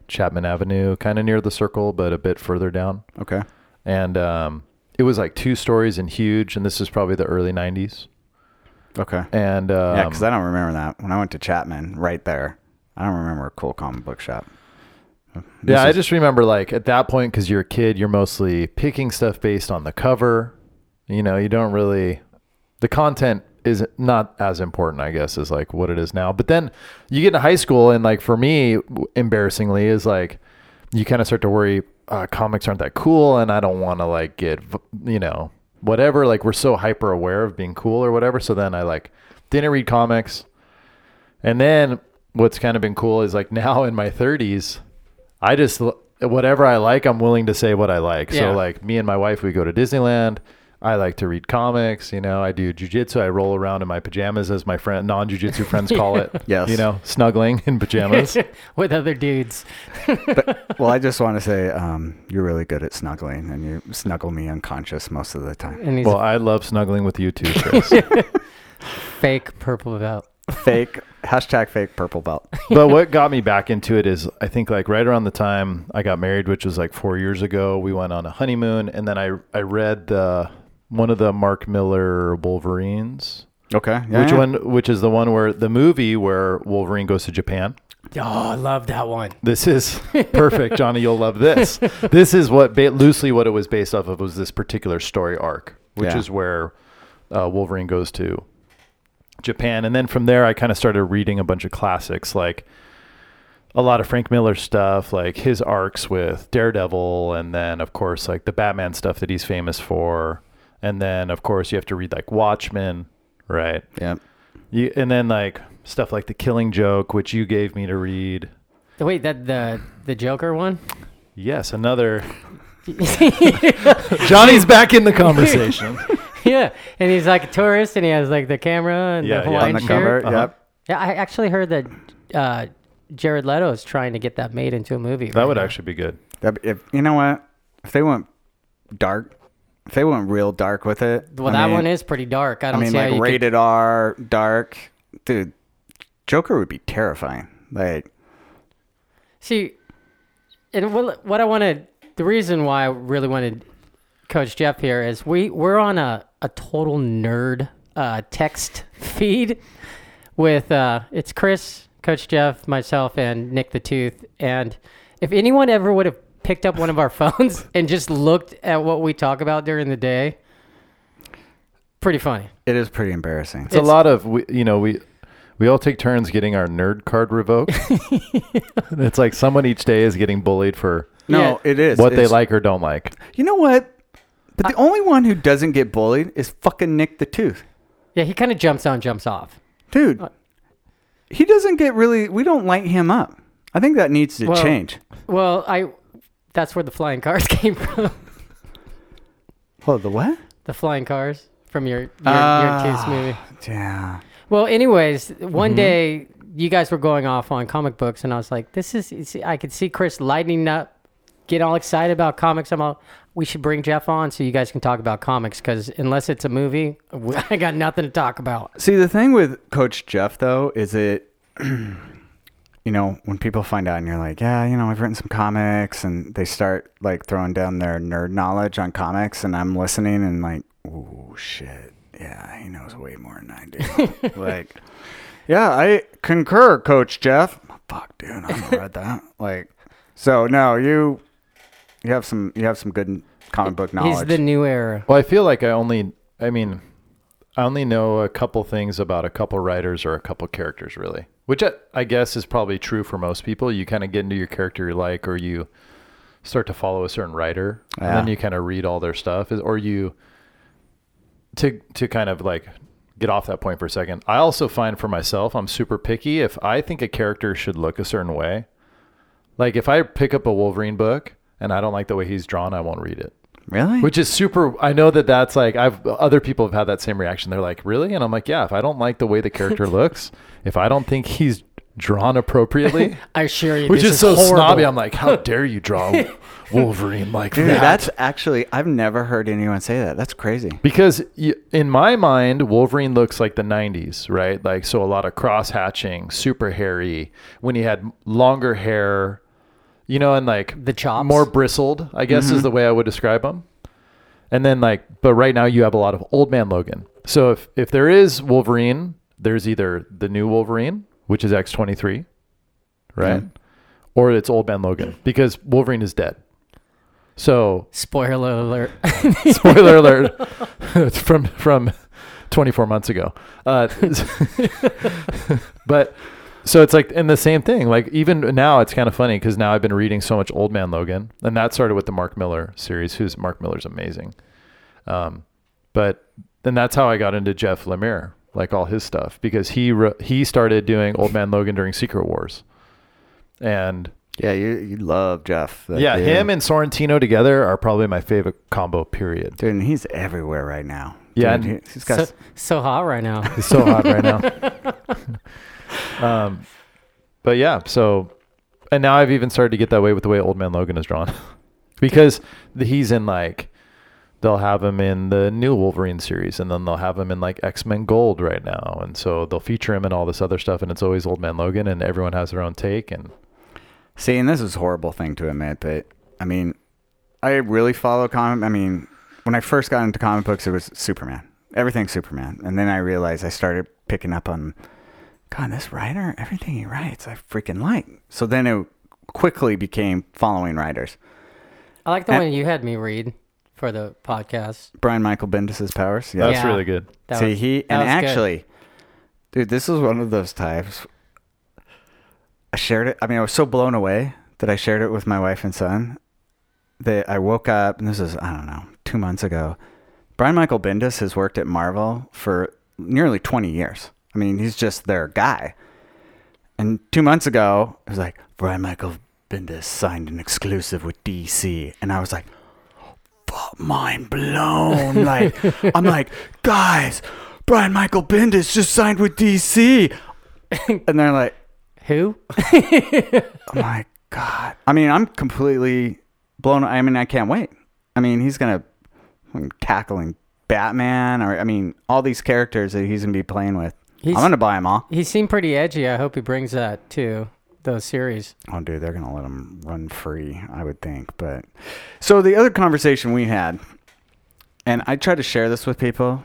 E: Chapman Avenue, kind of near the Circle, but a bit further down.
C: Okay.
E: And um, it was like two stories and huge. And this is probably the early 90s.
C: Okay.
E: And um,
C: yeah, because I don't remember that when I went to Chapman, right there. I don't remember a cool comic book shop. This
E: Yeah, I just remember like at that point because you're a kid, you're mostly picking stuff based on the cover. You know, you don't really the content is not as important, I guess, as like what it is now. But then you get into high school, and like for me, embarrassingly, is like you kind of start to worry uh, comics aren't that cool, and I don't want to like get you know whatever. Like we're so hyper aware of being cool or whatever. So then I like didn't read comics, and then what's kind of been cool is like now in my 30s, I just whatever I like, I'm willing to say what I like.
B: Yeah.
E: So like me and my wife, we go to Disneyland. I like to read comics. You know, I do jujitsu. I roll around in my pajamas, as my friend non-jujitsu friends call it.
C: Yes.
E: You know, snuggling in pajamas.
B: with other dudes.
C: Well, I just want to say um, you're really good at snuggling, and you snuggle me unconscious most of the time.
B: And
E: well, I love snuggling with you too, Chris.
B: fake purple belt.
C: Fake hashtag fake purple belt.
E: but what got me back into it is I think like right around the time I got married, which was like four years ago, we went on a honeymoon, and then I I read the one of the Mark Millar Wolverines.
C: Okay. Yeah,
E: which
C: yeah.
E: one? Which is the one where the movie where Wolverine goes to Japan?
B: Oh, I love that one.
E: This is perfect, Johnny. You'll love this. This is what ba- loosely what it was based off of was this particular story arc, which
C: Yeah.
E: is where uh, Wolverine goes to Japan, and then from there I kind of started reading a bunch of classics like a lot of Frank Miller stuff, like his arcs with Daredevil, and then of course like the Batman stuff that he's famous for, and then of course you have to read like Watchmen, right?
C: Yeah.
E: You, and then like stuff like the Killing Joke, which you gave me to read.
B: Wait, that the the Joker one?
E: Yes, another. Johnny's back in the conversation.
B: yeah, and he's like a tourist, and he has like the camera and
E: Yeah, yeah.
B: the
E: On
B: Hawaiian
C: on the
B: shirt.
C: cover.
E: Uh-huh.
C: Yep.
B: Yeah, I actually heard that uh, Jared Leto is trying to get that made into a movie.
E: That
B: right
E: would
B: now.
E: actually be good.
C: That- If you know what, if they went dark, if they went real dark with it,
B: Well,
C: I
B: that
C: mean-
B: one is pretty dark. I
C: I
B: don't
C: mean,
B: see how
C: like
B: you
C: rated R, dark, dude. Joker would be terrifying. Like,
B: see. And what what I wanted, the reason why I really wanted Coach Jeff here is we we're on a a total nerd uh, text feed with uh, it's Chris, Coach Jeff, myself, and Nick the Tooth. And if anyone ever would have picked up one of our phones and just looked at what we talk about during the day, pretty funny.
C: it is pretty embarrassing.
E: It's, a lot of we, you know, we we all take turns getting our nerd card revoked. It's like someone each day is getting bullied for
C: No,
B: Yeah.
C: it is
E: what they
C: It's-
E: like or don't like.
C: You know what? But the only one who doesn't get bullied is fucking Nick the Tooth,
B: Yeah, he kind of jumps on, jumps off.
C: dude.
B: Uh,
C: He doesn't get really. We don't light him up. I think that needs to
B: Well-
C: change.
B: Well, I that's where the flying cars came from.
C: Oh, the what?
B: the flying cars from your your,
C: Ah.
B: your kids movie.
C: Yeah.
B: Well, anyways, one
C: Mm-hmm.
B: day you guys were going off on comic books, and I was like, "This is." I could see Chris lighting up, get all excited about comics. I'm all, we should bring Jeff on so you guys can talk about comics because unless it's a movie, I got nothing to talk about.
C: See, the thing with Coach Jeff though is it, you know, when people find out and you're like, yeah, you know, I've written some comics, and they start like throwing down their nerd knowledge on comics, and I'm listening and like, oh shit, yeah, he knows way more than I do. like, yeah, I concur, Coach Jeff. Fuck, dude, I haven't read that. Like, so no, you, you have some, you have some good comic book knowledge.
B: He's the new era.
E: Well, I feel like I only, I mean, I only know a couple things about a couple writers or a couple characters, really. Which I, I guess is probably true for most people. You kind of get into your character you like, or you start to follow a certain writer, and then you kind of read all their stuff, or you to to kind of like get off that point for a second. I also find for myself, I'm super picky. If I think a character should look a certain way, like if I pick up a Wolverine book and I don't like the way he's drawn, I won't read it
C: really.
E: which is super i know that that's like i've other people have had that same reaction they're like really and i'm like yeah if i don't like the way the character looks if i don't think he's drawn appropriately
B: I assure you,
E: which
B: this
E: is, so
B: horrible.
E: snobby i'm like how dare you draw wolverine like
C: Dude,
E: that
C: that's actually I've never heard anyone say that. That's crazy.
E: because in my mind wolverine looks like the 90s right like so a lot of cross hatching super hairy when he had longer hair you know and like
B: The chops.
E: more bristled i guess
C: Mm-hmm.
E: is the way i would describe them. and then like but right now you have a lot of old man logan so if if there is wolverine there's either the new wolverine which is x23 right
C: Mhm.
E: or it's old man logan because wolverine is dead so
B: Spoiler alert.
E: spoiler alert from from 24 months ago uh, but so it's like and the same thing like even now it's kind of funny because now i've been reading so much old man logan and that started with the mark millar series who's mark millar's amazing um, but then that's how i got into jeff lemire like all his stuff because he wrote, he started doing old man logan during secret wars and
C: Yeah, you you love Jeff. that
E: yeah him and sorrentino together are probably my favorite combo period
C: dude, and he's everywhere right now.
E: Yeah,
C: Dude, he, has got.
B: so, so hot right now.
E: He's so hot right now. um, but yeah, so and now I've even started to get that way with the way Old Man Logan is drawn, because he's in like they'll have him in the new Wolverine series, and then they'll have him in like X Men Gold right now, and so they'll feature him in all this other stuff, and it's always Old Man Logan, and everyone has their own take, and
C: See, and this is a horrible thing to admit, but I mean, I really follow comic. I mean, when I first got into comic books, it was Superman. Everything Superman, and then I realized I started picking up on, God, this writer, everything he writes, I freaking like. So then it quickly became following writers.
B: I like the
C: Uh,
B: one you had me read for the podcast.
C: Brian Michael Bendis's powers. Yeah.
E: that's
B: Yeah.
E: really good.
B: That
C: See,
B: was-
C: he and
B: was good.
C: actually, dude, this is one of those times. I shared it. I mean, I was so blown away that I shared it with my wife and son that I woke up, and this is I don't know, two months ago. Brian Michael Bendis has worked at Marvel for nearly 20 years. I mean, he's just their guy. And two months ago, it was like Brian Michael Bendis signed an exclusive with DC, and I was like, oh, mind blown. Like, I'm like, guys, Brian Michael Bendis just signed with DC. And they're like,
B: Who?
C: oh my God. I mean, I'm completely blown. I mean, I can't wait. I mean, he's going to tackling Batman or, I mean, all these characters that he's going to be playing with.
B: He's-
C: I'm going to buy them all.
B: He seemed pretty edgy. I hope he brings that to the series.
C: Oh, dude, they're gonna let him run free, I would think. But so the other conversation we had, and I try to share this with people,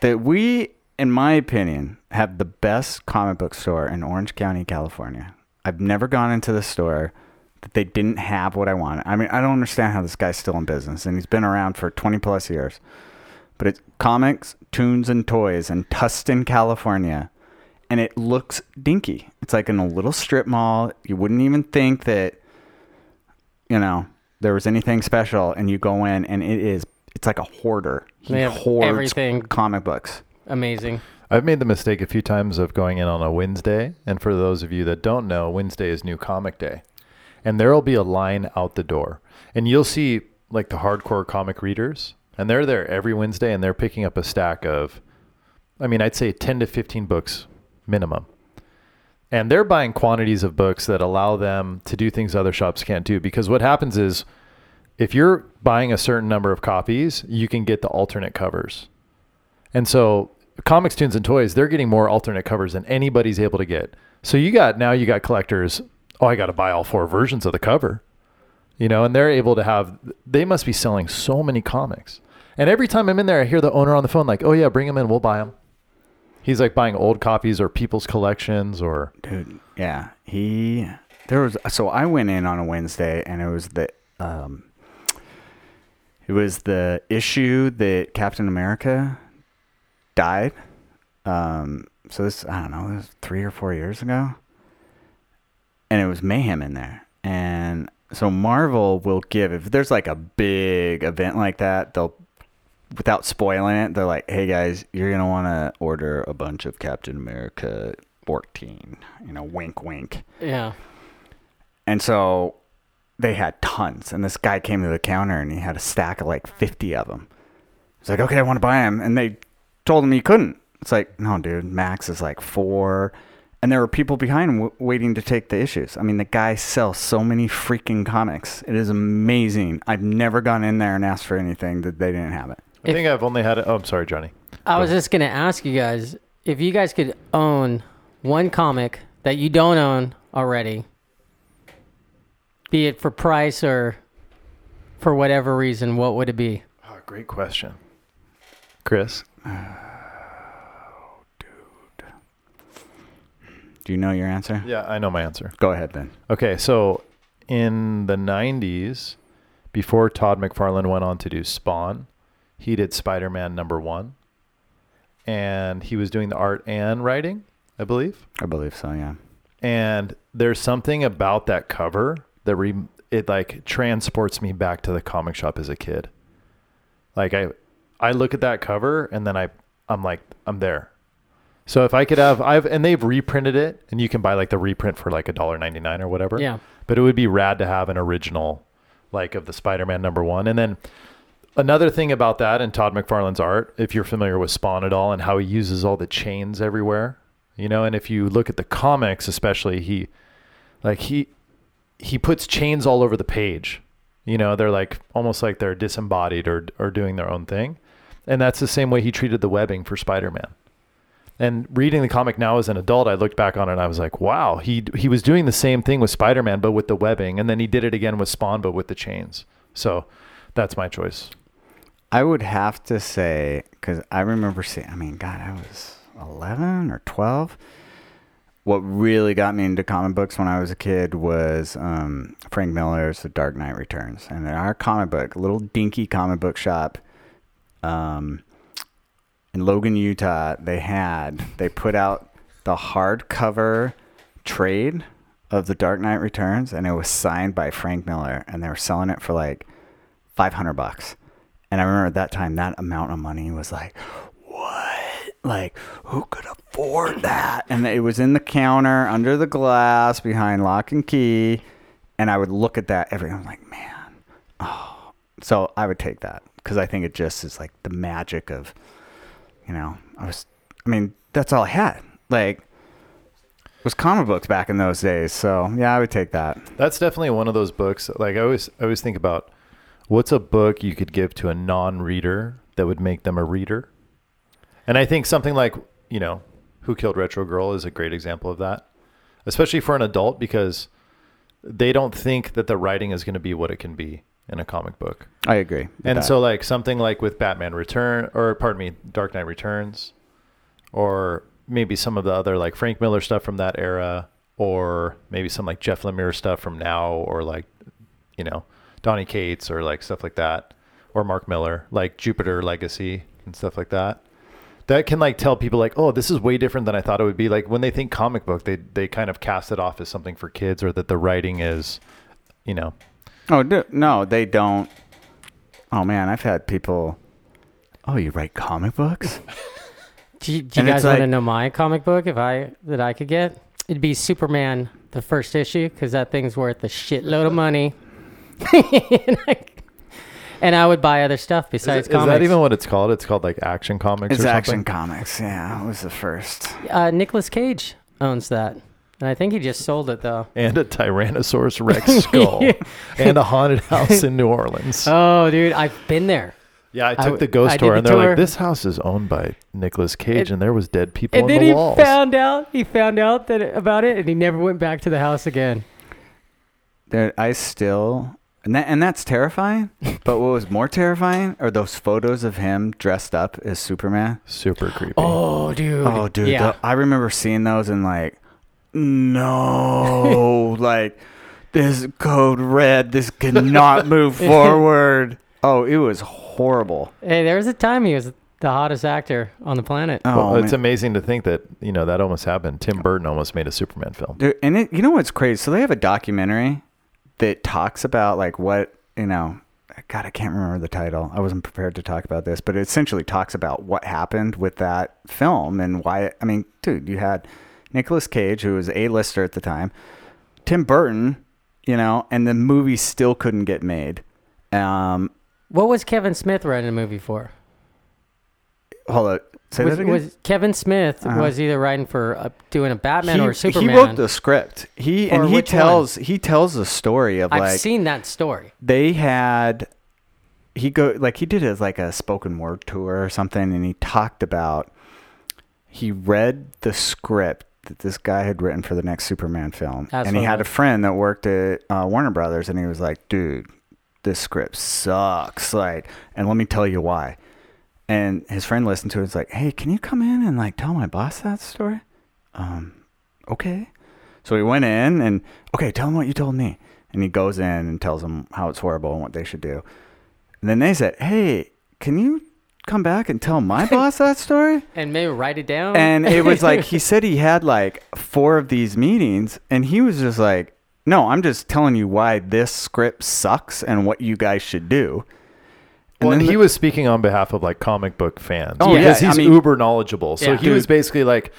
C: that we, in my opinion, have the best comic book store in Orange County, California. I've never gone into the store that they didn't have what I wanted. I mean, I don't understand how this guy's still in business, and he's been around for 20 plus years. But it's comics, toons, and toys in Tustin, California and it looks dinky. It's like in a little strip mall. You wouldn't even think that, you know, there was anything special. And you go in, and it is. It's like a hoarder. He
B: They have
C: hoards
B: everything.
C: comic books.
B: Amazing.
E: I've made the mistake a few times of going in on a Wednesday. And for those of you that don't know, Wednesday is New Comic Day. And there will be a line out the door. And you'll see like the hardcore comic readers. And they're there every Wednesday and they're picking up a stack of, I mean, I'd say 10 to 15 books minimum. And they're buying quantities of books that allow them to do things other shops can't do. Because what happens is if you're buying a certain number of copies, you can get the alternate covers. And so comics, toons, and toys, they're getting more alternate covers than anybody's able to get. So you got now you got collectors, oh, I got to buy all four versions of the cover. You know, and they're able to have they must be selling so many comics. And every time I'm in there, I hear the owner on the phone like, "Oh yeah, bring them in, we'll buy them." He's like buying old copies or people's collections or
C: Dude, yeah. He there was so I went in on a Wednesday and it was the um it was the issue that Captain America died. Um so this I don't know, was 3 or 4 years ago. And it was mayhem in there. And so Marvel will give if there's like a big event like that, they'll without spoiling it, they're like, "Hey guys, you're gonna want to order a bunch of Captain America 14." You know, wink, wink.
B: Yeah.
C: And so they had tons, and this guy came to the counter and he had a stack of like 50 of them. He's like, "Okay, I want to buy them," and they told him he couldn't. It's like, no, dude, max is like four. And there were people behind him w- waiting to take the issues. I mean, the guy sells so many freaking comics. It is amazing. I've never gone in there and asked for anything that they didn't have it.
E: I think I've only had it. Oh, I'm sorry, Johnny.
B: I was just gonna ask you guys if you guys could own one comic that you don't own already, be it for price or for whatever reason, what would it be?
E: Oh, great question, Chris.
C: Uh, Do you know your answer?
E: Yeah, I know my answer.
C: Go ahead then.
E: Okay, so in the 90s, before Todd McFarlane went on to do Spawn, he did Spider Man number one. And he was doing the art and writing, I believe.
C: I believe so, yeah.
E: And there's something about that cover that re- it like transports me back to the comic shop as a kid. Like I I look at that cover and then I I'm like I'm there. So if I could have I've and they've reprinted it and you can buy like the reprint for like a dollar ninety nine or whatever.
B: Yeah.
E: But it would be rad to have an original like of the Spider-Man number 1 and then Another thing about that and Todd McFarlane's art, if you're familiar with Spawn at all and how he uses all the chains everywhere, you know, and if you look at the comics especially, he like he he puts chains all over the page. You know, they're like almost like they're disembodied or or doing their own thing. And that's the same way he treated the webbing for Spider-Man. And reading the comic now as an adult, I looked back on it and I was like, wow, he he was doing the same thing with Spider-Man but with the webbing and then he did it again with Spawn but with the chains. So that's my choice.
C: I would have to say, because I remember seeing, I mean, God, I was 11 or 12. What really got me into comic books when I was a kid was um, Frank Miller's The Dark Knight Returns. And in our comic book, little dinky comic book shop um, in Logan, Utah, they had, they put out the hardcover trade of The Dark Knight Returns, and it was signed by Frank Miller, and they were selling it for like 500 bucks. And I remember at that time, that amount of money was like, what? Like, who could afford that? And it was in the counter under the glass behind lock and key. And I would look at that every, I'm like, man, oh, So I would take that because I think it just is like the magic of, you know, I was, I mean, that's all I had. Like, was comic books back in those days. So yeah, I would take that.
E: That's definitely one of those books. Like I always, I always think about what's a book you could give to a non-reader that would make them a reader. And I think something like you know, Who Killed Retro Girl is a great example of that, especially for an adult because they don't think that the writing is going to be what it can be in a comic book.
C: I agree.
E: And
C: that.
E: so like something like with Batman Return or pardon me, Dark Knight Returns or maybe some of the other like Frank Miller stuff from that era or maybe some like Jeff Lemire stuff from now or like you know, Donny Cates or like stuff like that or Mark Millar, like Jupiter Legacy and stuff like that. That can like tell people like, "Oh, this is way different than I thought it would be." Like when they think comic book, they they kind of cast it off as something for kids or that the writing is, you know,
C: Oh d- no, they don't. Oh man, I've had people. Oh, you write comic books?
B: Do you, do you
C: And
B: guys want to
C: like-
B: know my comic book if I that I could get? It'd be Superman, the first issue, because that thing's worth a shitload of money. and, I, and I would buy other stuff
E: Is,
B: besides
E: it- is
B: comics.
E: that even what it's called? It's called like Action Comics
C: It's
E: or something.
C: Action Comics. Yeah, it was the first.
B: uh, Nicolas Cage owns that, and I think he just sold it though.
E: and a Tyrannosaurus Rex skull and a haunted house in New Orleans.
B: Oh, dude, I've been there.
E: yeah, I
B: I
E: took
B: w-
E: the ghost
B: I
E: tour,
B: the
E: and they're
B: tour.
E: like, "This house is owned by Nicolas Cage,
B: And-
E: and there was dead people
B: And
E: on
B: then
E: the
B: he
E: walls."
B: found out. He found out that about it, and he never went back to the house again.
C: There, I still, and that, and that's terrifying. but what was more terrifying are those photos of him dressed up as Superman.
E: Super creepy.
B: Oh, dude.
C: Oh, dude,
B: Yeah.
C: the- I remember seeing those and like, no, like this code red. This cannot move forward. Oh, it was horrible.
B: Hey, there was a time he was the hottest actor on the planet.
C: Oh,
E: Well, it's
C: man.
E: amazing to think that you know that almost happened. Tim Burton almost made a Superman film.
C: Dude, and it, you know what's crazy? So they have a documentary that talks about like what you know. God, I can't remember the title. I wasn't prepared to talk about this, but it essentially talks about what happened with that film and why. I mean, dude, you had Nicolas Cage, who was a lister at the time, Tim Burton, you know, and the movie still couldn't get made. Um,
B: What was Kevin Smith writing a movie for?
C: hold on, say
B: was,
C: that again.
B: was Kevin Smith
C: Uh-huh.
B: was either writing for uh, doing a Batman
C: he,
B: or Superman?
C: he wrote the script. He and he
B: which one?
C: tells he tells the story of
B: I've
C: like
B: seen that story.
C: they had he go like he did as like a spoken word tour or something and he talked about he read the script that this guy had written for the next superman film. And he had a friend that worked at uh, warner brothers and he was like dude this script sucks. Like and let me tell you why. And his friend listened to it and was like hey can you come in and like tell my boss that story? Um okay. So he went in and okay, tell him what you told me. And he goes in and tells them how it's horrible and what they should do. And then they said, "Hey, can you come back and tell my boss that story?"
B: And maybe write it down.
C: And it was like he said he had like four of these meetings, and he was just like, "No, I'm just telling you why this script sucks and what you guys should do." And
E: well, and
C: then
E: he
C: the-
E: was speaking on behalf of like comic book fans.
C: Oh,
E: because
C: yeah, I
E: he's
C: mean-
E: uber knowledgeable. So
B: Yeah.
E: he was basically like,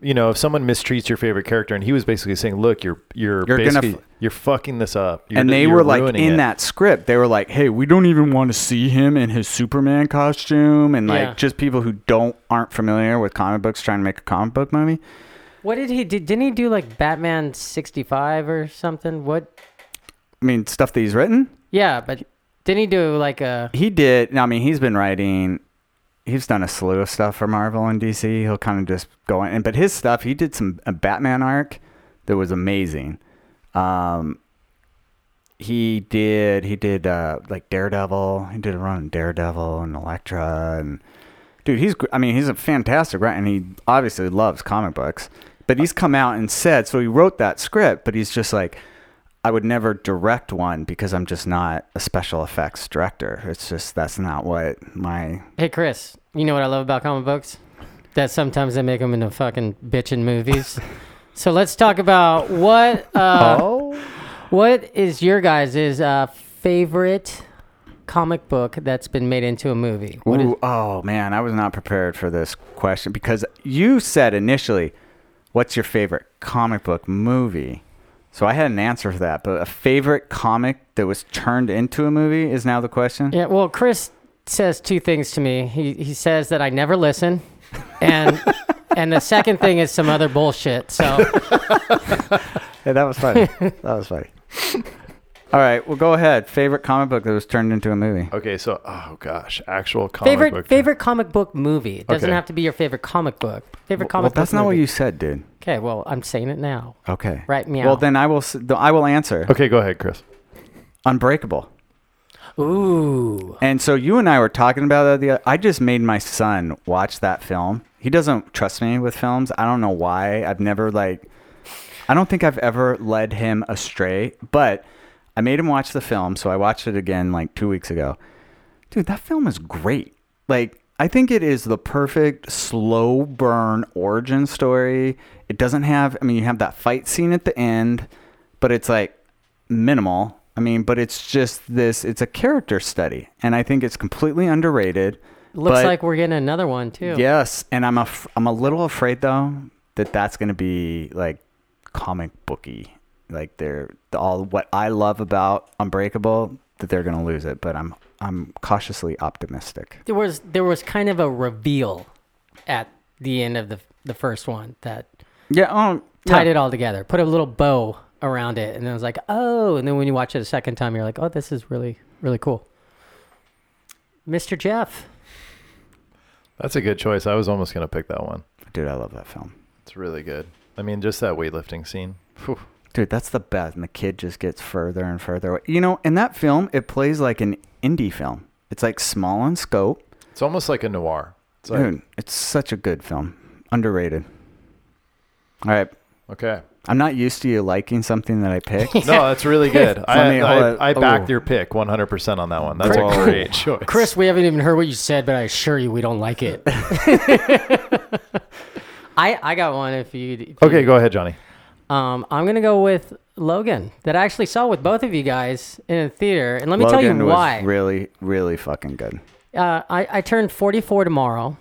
E: you know, if someone mistreats your favorite character, and he was basically saying, "Look, you're you're,
C: You're gonna
E: basically
C: f-
E: you're fucking this up." You're,
C: and they
E: you're
C: were like in
E: it."
C: that script they were like hey we don't even want to see him in his superman costume and like
B: Yeah.
C: just people who don't aren't familiar with comic books trying to make a comic book movie
B: what did he did? Didn't he do like Batman sixty five or something? What?
C: i mean stuff that he's written
B: Yeah, but didn't he do like a?
C: he did i mean he's been writing he's done a slew of stuff for marvel and dc he'll kind of just go in but his stuff he did some a batman arc that was amazing. Um he did he did uh like daredevil. He did a run on daredevil and elektra and dude he's I mean he's a fantastic writer and he obviously loves comic books but he's come out and said so he wrote that script but he's just like i would never direct one because i'm just not a special effects director it's just that's not what my
B: Hey Chris, you know what I love about comic books? That sometimes they make them into fucking bitchin' movies. so let's talk about what uh,
E: oh,
B: what is your guys' uh, favorite comic book that's been made into a movie? What is,
C: Ooh, oh man i was not prepared for this question because you said initially what's your favorite comic book movie So I had an answer for that, but a favorite comic that was turned into a movie is now the question.
B: Yeah, well, Chris says two things to me. He he says that I never listen, and and the second thing is some other bullshit. So
C: Yeah, that was funny. that was funny. All right, well, go ahead. Favorite comic book that was turned into a movie.
E: Okay, so oh gosh, actual comic
B: favorite
E: book.
B: favorite comic book movie. It doesn't
E: Okay.
B: have to be your favorite comic book. Favorite
C: Well,
B: comic book.
C: that's not what
B: movie.
C: you said, dude.
B: Okay, well, I'm saying it now.
C: Okay.
B: Right, meow.
C: Well, then I will. I will answer.
E: Okay, go ahead, Chris.
C: Unbreakable.
B: Ooh.
C: And so you and I were talking about that. The I just made my son watch that film. He doesn't trust me with films. I don't know why. I've never like. I don't think I've ever led him astray. But I made him watch the film, so I watched it again like two weeks ago. Dude, that film is great. Like I think it is the perfect slow burn origin story. It doesn't have. I mean, you have that fight scene at the end, but it's like minimal. I mean, but it's just this. It's a character study, and I think it's completely underrated.
B: Looks
C: but-
B: like we're getting another one too.
C: Yes, and I'm a I'm a little afraid though that that's going to be like comic booky. Like they're all what I love about Unbreakable that they're going to lose it, but I'm I'm cautiously optimistic.
B: There was there was kind of a reveal at the end of the the first one that
C: Yeah, oh,
B: tied
C: yeah.
B: it all together, put a little bow around it, and then it was like, oh, and then when you watch it a second time, you're like, oh, this is really really cool. Mr. Jeff,
E: That's a good choice. I was almost gonna pick that one.
C: Dude, I love that film.
E: It's really good. I mean, just that weightlifting scene. Phew.
C: Dude, that's the best. And the kid just gets further and further away. You know, in that film, it plays like an indie film. It's like small in scope.
E: It's almost like a noir. It's like,
C: Dude, it's such a good film. Underrated. All right.
E: okay.
C: I'm not used to you liking something that I picked.
E: No, that's really good. I,
C: me hold
E: I. I backed
C: Ooh.
E: your pick 100% on that one. That's
C: Whoa.
E: a great choice.
B: Chris, we haven't even heard what you said, but I assure you, we don't like it. I I got one. If you if
E: Okay,
B: you-
E: go ahead, Johnny.
B: Um, I'm gonna go with Logan that I actually saw with both of you guys in a theater, and let me tell you
C: Logan was
B: why.
C: really, really fucking good.
B: uh, I I turned 44 tomorrow,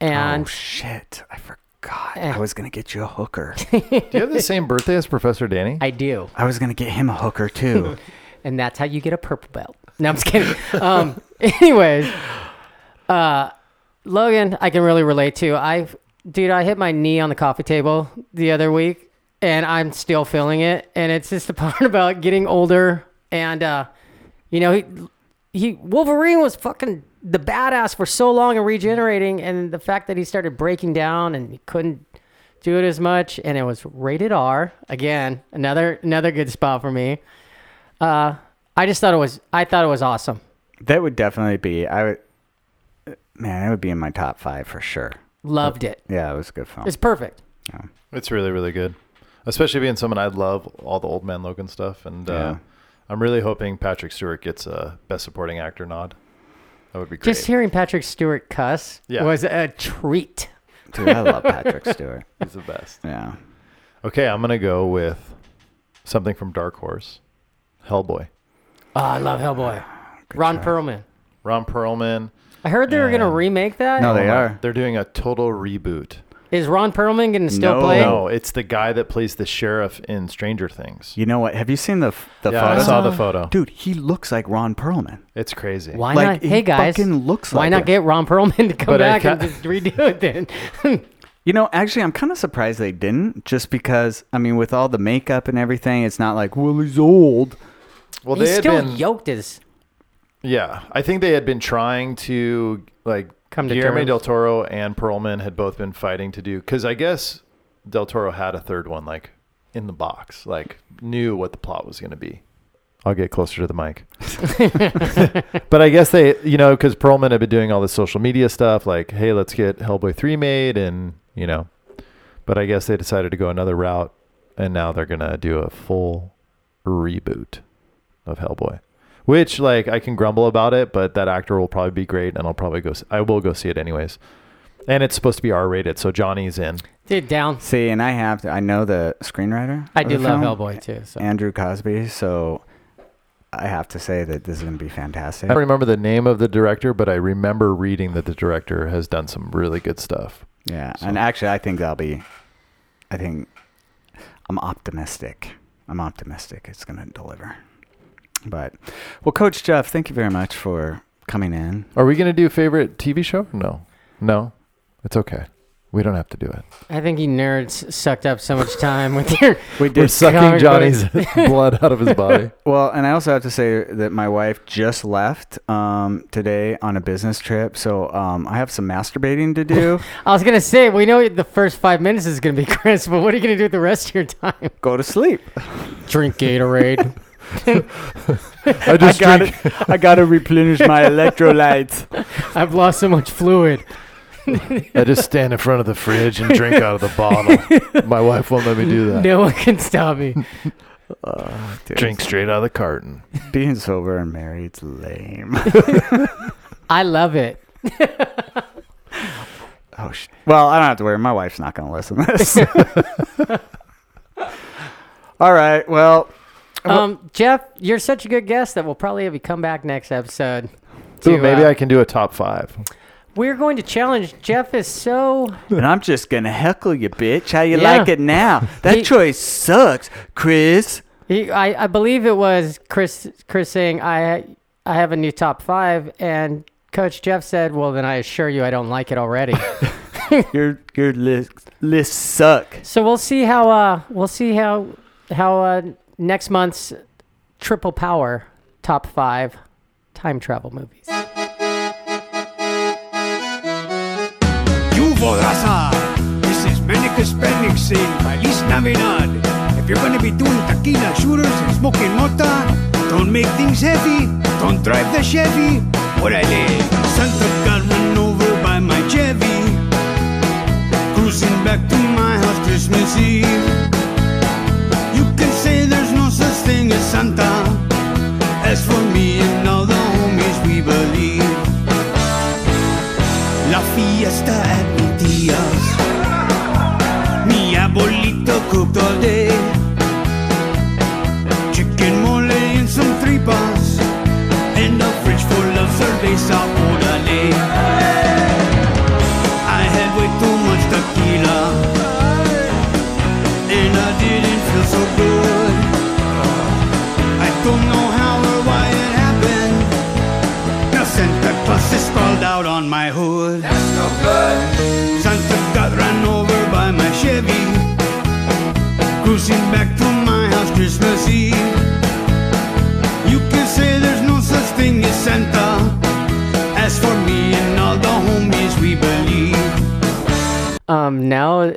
B: and
C: oh shit! I forgot.
B: Eh.
C: I was gonna get you a hooker.
E: Do you have the same birthday as Professor Danny?
B: I do,
C: I was gonna get him a hooker too.
B: and that's how you get a purple belt. No, I'm just kidding. um, anyways, uh, Logan, I can really relate to. I, dude, I hit my knee on the coffee table the other week, and I'm still feeling it. And it's just the part about getting older, and uh, you know, he, he Wolverine was fucking the badass for so long and regenerating, and the fact that he started breaking down and he couldn't do it as much, and it was rated R again. Another another good spot for me. Uh, I just thought it was I thought it was awesome.
C: that would definitely be. I would. Man, it would be in my top five for sure.
B: Loved it.
C: Yeah, it was a good film.
B: It's perfect. Yeah.
E: It's really, really good. Especially being someone I love all the Old Man Logan stuff. And uh,
C: Yeah.
E: I'm really hoping Patrick Stewart gets a Best Supporting Actor nod. That would be great.
B: Just hearing Patrick Stewart cuss
E: Yeah.
B: was a treat.
C: Dude, I love Patrick Stewart.
E: He's the best.
C: Yeah.
E: Okay, I'm going to go with something from Dark Horse Hellboy.
B: Oh, I love Hellboy. Ron Perlman.
E: Ron Perlman.
B: I heard they were gonna remake that.
C: No, they are.
E: They're doing a total reboot.
B: Is Ron Perlman gonna still
C: No.
B: play?
E: No, it's the guy that plays the sheriff in Stranger Things.
C: You know what? Have you seen the the
E: yeah,
C: photo?
E: I saw the photo.
C: Dude, he looks like Ron Perlman.
E: It's crazy.
B: Why
C: Like,
B: not?
C: he
B: Hey guys,
C: fucking looks
B: why
C: like
B: not
C: it.
B: get Ron Perlman to come
E: But I
B: back and just redo it then?
C: You know, actually, I'm kind of surprised they didn't, just because I mean, with all the makeup and everything, it's not like, well, he's old.
E: Well,
B: He's
E: they had
B: still
E: been
B: yoked as
E: Yeah, I think they had been trying to like
B: Come to
E: Guillermo
B: terms.
E: del Toro and Perlman had both been fighting to do because I guess del Toro had a third one like in the box, like knew what the plot was going to be. I'll get closer to the mic. but I guess they, you know, because Perlman had been doing all the social media stuff, like, hey, let's get Hellboy 3 made, and, you know, but I guess they decided to go another route, and now they're going to do a full reboot of Hellboy. Which, like, I can grumble about it, but that actor will probably be great, and I'll probably go, s- I will go see it anyways. And it's supposed to be R rated, so Johnny's in.
B: dude down.
C: See, and I have to. I know the screenwriter.
B: I do love
C: film,
B: Hellboy too. So
C: Andrew Cosby. So I have to say that this is going to be fantastic.
E: I don't remember the name of the director, but I remember reading that the director has done some really good stuff.
C: Yeah,
E: So-
C: and actually, I think that'll be. I think I'm optimistic I'm optimistic it's going to deliver. But, well, Coach Jeff, thank you very much for coming in.
E: Are we gonna do favorite TV show? No, no, it's okay. We don't have to do it.
B: I think you nerds sucked up so much time with your.
C: We
E: We're
C: did.
E: sucking Johnny's blood out of his body.
C: Well, and I also have to say that my wife just left um, today on a business trip, so um, I have some masturbating to do.
B: I was gonna say we know the first five minutes is gonna be Chris, but what are you gonna do with the rest of your time?
C: Go to sleep.
B: Drink Gatorade.
E: I
C: I
E: just
C: got
E: drink.
C: to I got to replenish my electrolytes.
B: I've lost so much fluid.
E: I just stand in front of the fridge and drink out of the bottle. My wife won't let me do that.
B: No one can stop me.
C: Oh, dude,
E: Drink straight out of the carton.
C: Being sober and married's lame.
B: I love it.
C: Oh, sh- well, I don't have to worry. My wife's not going to listen to this. All right. Well,
B: Um, Jeff, you're such a good guest that we'll probably have you come back next episode.
E: Ooh, maybe
B: uh,
E: I can do a top five.
B: We're going to challenge. Jeff is so.
C: and I'm just going to heckle you, bitch. How you
B: Yeah.
C: like it now? That
B: He-
C: choice sucks, Chris.
B: He, I, I believe it was Chris. Chris saying I I have a new top five, and Coach Jeff said, "Well, then I assure you, I don't like it already."
C: Your your list lists suck.
B: so we'll see how uh we'll see how how uh next month's triple power top five time travel movies.
F: Yuvo Raza. This is Manica Spending saying Feliz Navidad. If you're gonna be doing tequila shooters and smoking mota, don't make things heavy. Don't drive the Chevy. Orale. Santa got run over by my Chevy. Cruising back to my house Christmas Eve. As for me and all the homies, we believe. La fiesta at mi tía's. Mi abuelito cooked all day. Chicken mole and some tripas. And a fridge full of cerveza orale. I had way too much tequila. And I didn't feel so good. I don't know Santa Claus is spelled out on my hood. That's no good. Santa got run over by my Chevy. Cruising back to my house Christmas Eve. You can say there's no such thing as Santa. As for me and all the homies, we believe.
B: Um, now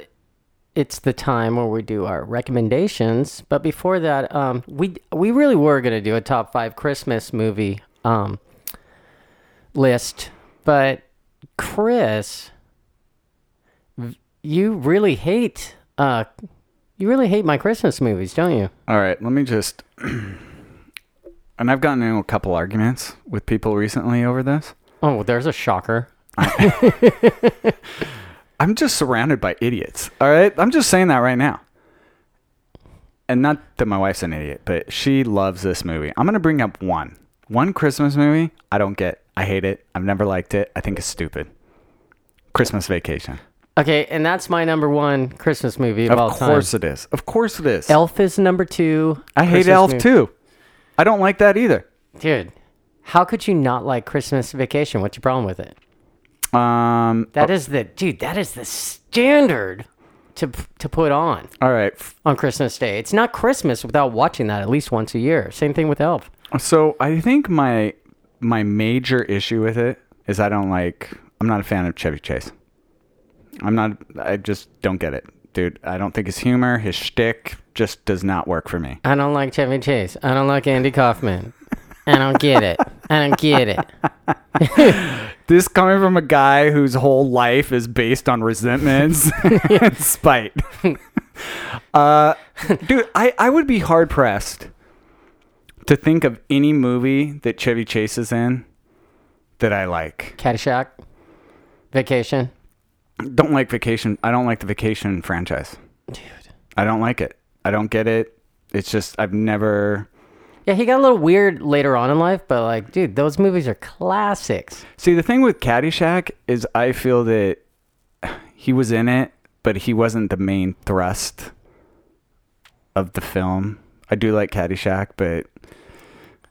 B: it's the time where we do our recommendations. But before that, um, we we really were gonna do a top five Christmas movie um list, but Chris, you really hate uh, you really hate my Christmas movies, don't you?
C: All right, let me just. and I've gotten into a couple arguments with people recently over this.
B: Oh, there's a shocker.
C: I'm just surrounded by idiots. All right, I'm just saying that right now. And not that my wife's an idiot, but she loves this movie. I'm gonna bring up one, one Christmas movie. I don't get. I hate it. I've never liked it. I think it's stupid. Christmas Vacation.
B: Okay, and that's my number one Christmas movie of,
C: Of
B: all time.
C: course it is. Of course it is.
B: Elf is number two.
C: I hate
B: Christmas
C: Elf
B: movie-
C: too. I don't like that either.
B: Dude, how could you not like Christmas Vacation? What's your problem with it?
C: Um.
B: That is the dude. That is the standard to to put on
C: all right.
B: on Christmas Day. It's not Christmas without watching that at least once a year. Same thing with Elf.
C: So I think my my major issue with it is I don't like. I'm not a fan of Chevy Chase. I'm not. I just don't get it, dude. I don't think his humor, his shtick, just does not work for me.
B: I don't like Chevy Chase. I don't like Andy Kaufman. I don't get it. I don't get it.
C: This coming from a guy whose whole life is based on resentments and spite. uh, dude, I, I would be hard pressed to think of any movie that Chevy Chase is in that I like.
B: Caddyshack, Vacation.
C: Don't like Vacation. I don't like the Vacation franchise.
B: Dude.
C: I don't like it. I don't get it. It's just I've never
B: Yeah, he got a little weird later on in life, but like, dude, those movies are classics.
C: See, the thing with Caddyshack is I feel that he was in it, but he wasn't the main thrust of the film. I do like Caddyshack, but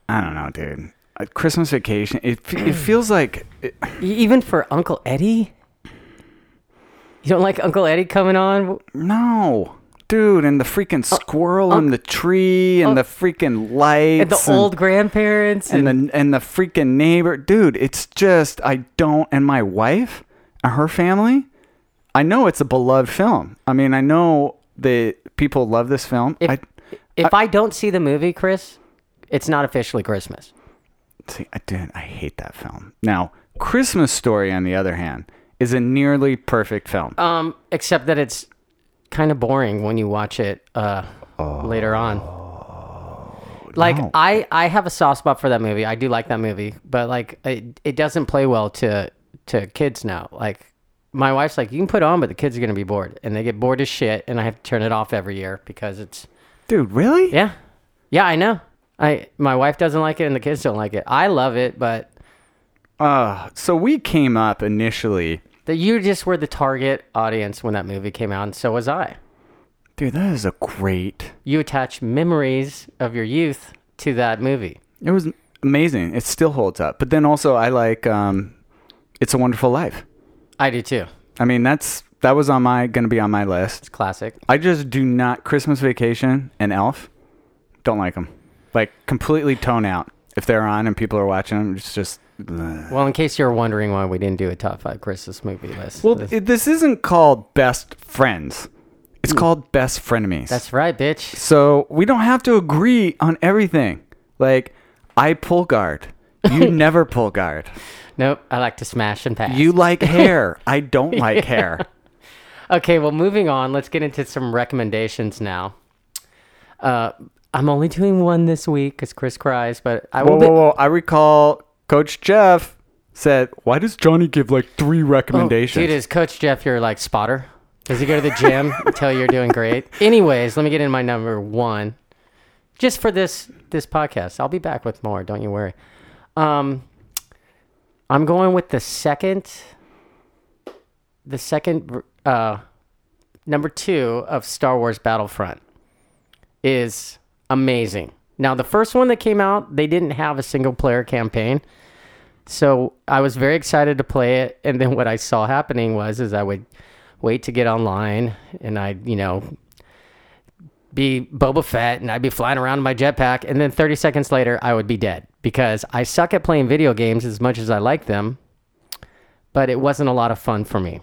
C: I don't know, dude. Uh, Christmas Vacation. It it feels like it,
B: Even for Uncle Eddie? You don't like Uncle Eddie coming on?
C: no, dude, and the freaking squirrel in the tree, and the freaking lights,
B: And the old grandparents?
C: and
B: And,
C: the and the freaking neighbor, dude. It's just I don't. And my wife and her family, I know it's a beloved film. I mean, I know that people love this film.
B: if,
C: I
B: if I don't see the movie, Chris, it's not officially Christmas.
C: see, I did. I hate that film. Now, Christmas Story, on the other hand, is a nearly perfect film.
B: Um, except that it's kind of boring when you watch it uh, later on. Like
C: no.
B: I, I have a soft spot for that movie. I do like that movie, but like it, it doesn't play well to to kids now. Like my wife's like, you can put it on, but the kids are gonna be bored, and they get bored as shit, and I have to turn it off every year because it's
C: Dude, really?
B: yeah, yeah, I know. I my wife doesn't like it, and the kids don't like it. I love it, but
C: Uh, so we came up initially.
B: that you just were the target audience when that movie came out, and so was I.
C: Dude, that is a great.
B: you attach memories of your youth to that movie.
C: It was amazing. It still holds up. But then also, I like um, "It's a Wonderful Life."
B: I do too.
C: I mean, that's that was on my gonna be on my list.
B: It's classic.
C: I just do not Christmas Vacation and Elf. Don't like them. Like completely tone out. If they're on and people are watching them, it's just.
B: Well, in case you're wondering why we didn't do a top five Christmas movie list.
C: Well,
B: this-
C: it, this isn't called Best Friends. It's called Best Frenemies.
B: that's right, bitch.
C: So we don't have to agree on everything. Like, I pull guard. You never pull guard.
B: Nope, I like to smash and pass.
C: You like hair. I don't like hair.
B: okay? Well, moving on. Let's get into some recommendations now. Uh, I'm only doing one this week because Chris cries, but I
C: Whoa,
B: will. be-
C: whoa, whoa. I recall Coach Jeff said, Why does Johnny give like three recommendations?
B: Oh, Dude, is Coach Jeff your like spotter? Does he go to the gym and tell you you're doing great? Anyways, let me get in my number one, just for this this podcast. I'll be back with more. Don't you worry. Um, I'm going with the second, the second, uh, number two of Star Wars Battlefront is amazing. Now, the first one that came out, they didn't have a single player campaign. So I was very excited to play it, and then what I saw happening was is I would wait to get online, and I'd you know be Boba Fett, and I'd be flying around in my jetpack, and then 30 seconds later I would be dead because I suck at playing video games as much as I like them, but it wasn't a lot of fun for me.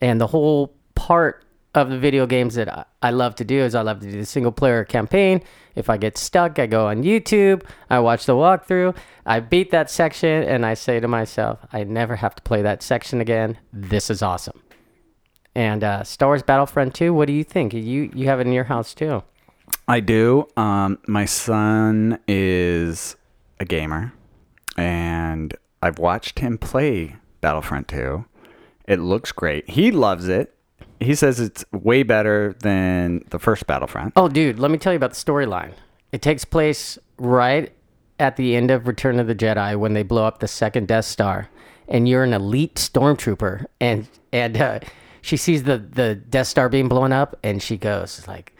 B: And the whole part of the video games that I, love to do is I love to do the single player campaign. If I get stuck, I go on YouTube, I watch the walkthrough, I beat that section, and I say to myself, I never have to play that section again. This is awesome. And uh, Star Wars Battlefront 2, what do you think? You you have it in your house too.
C: I do. Um, my son is a gamer, and I've watched him play Battlefront 2. It looks great. He loves it. He says it's way better than the first Battlefront.
B: Oh, dude, let me tell you about the storyline. It takes place right at the end of Return of the Jedi when they blow up the second Death Star, and you're an elite stormtrooper, and and uh, she sees the the Death Star being blown up, and she goes like,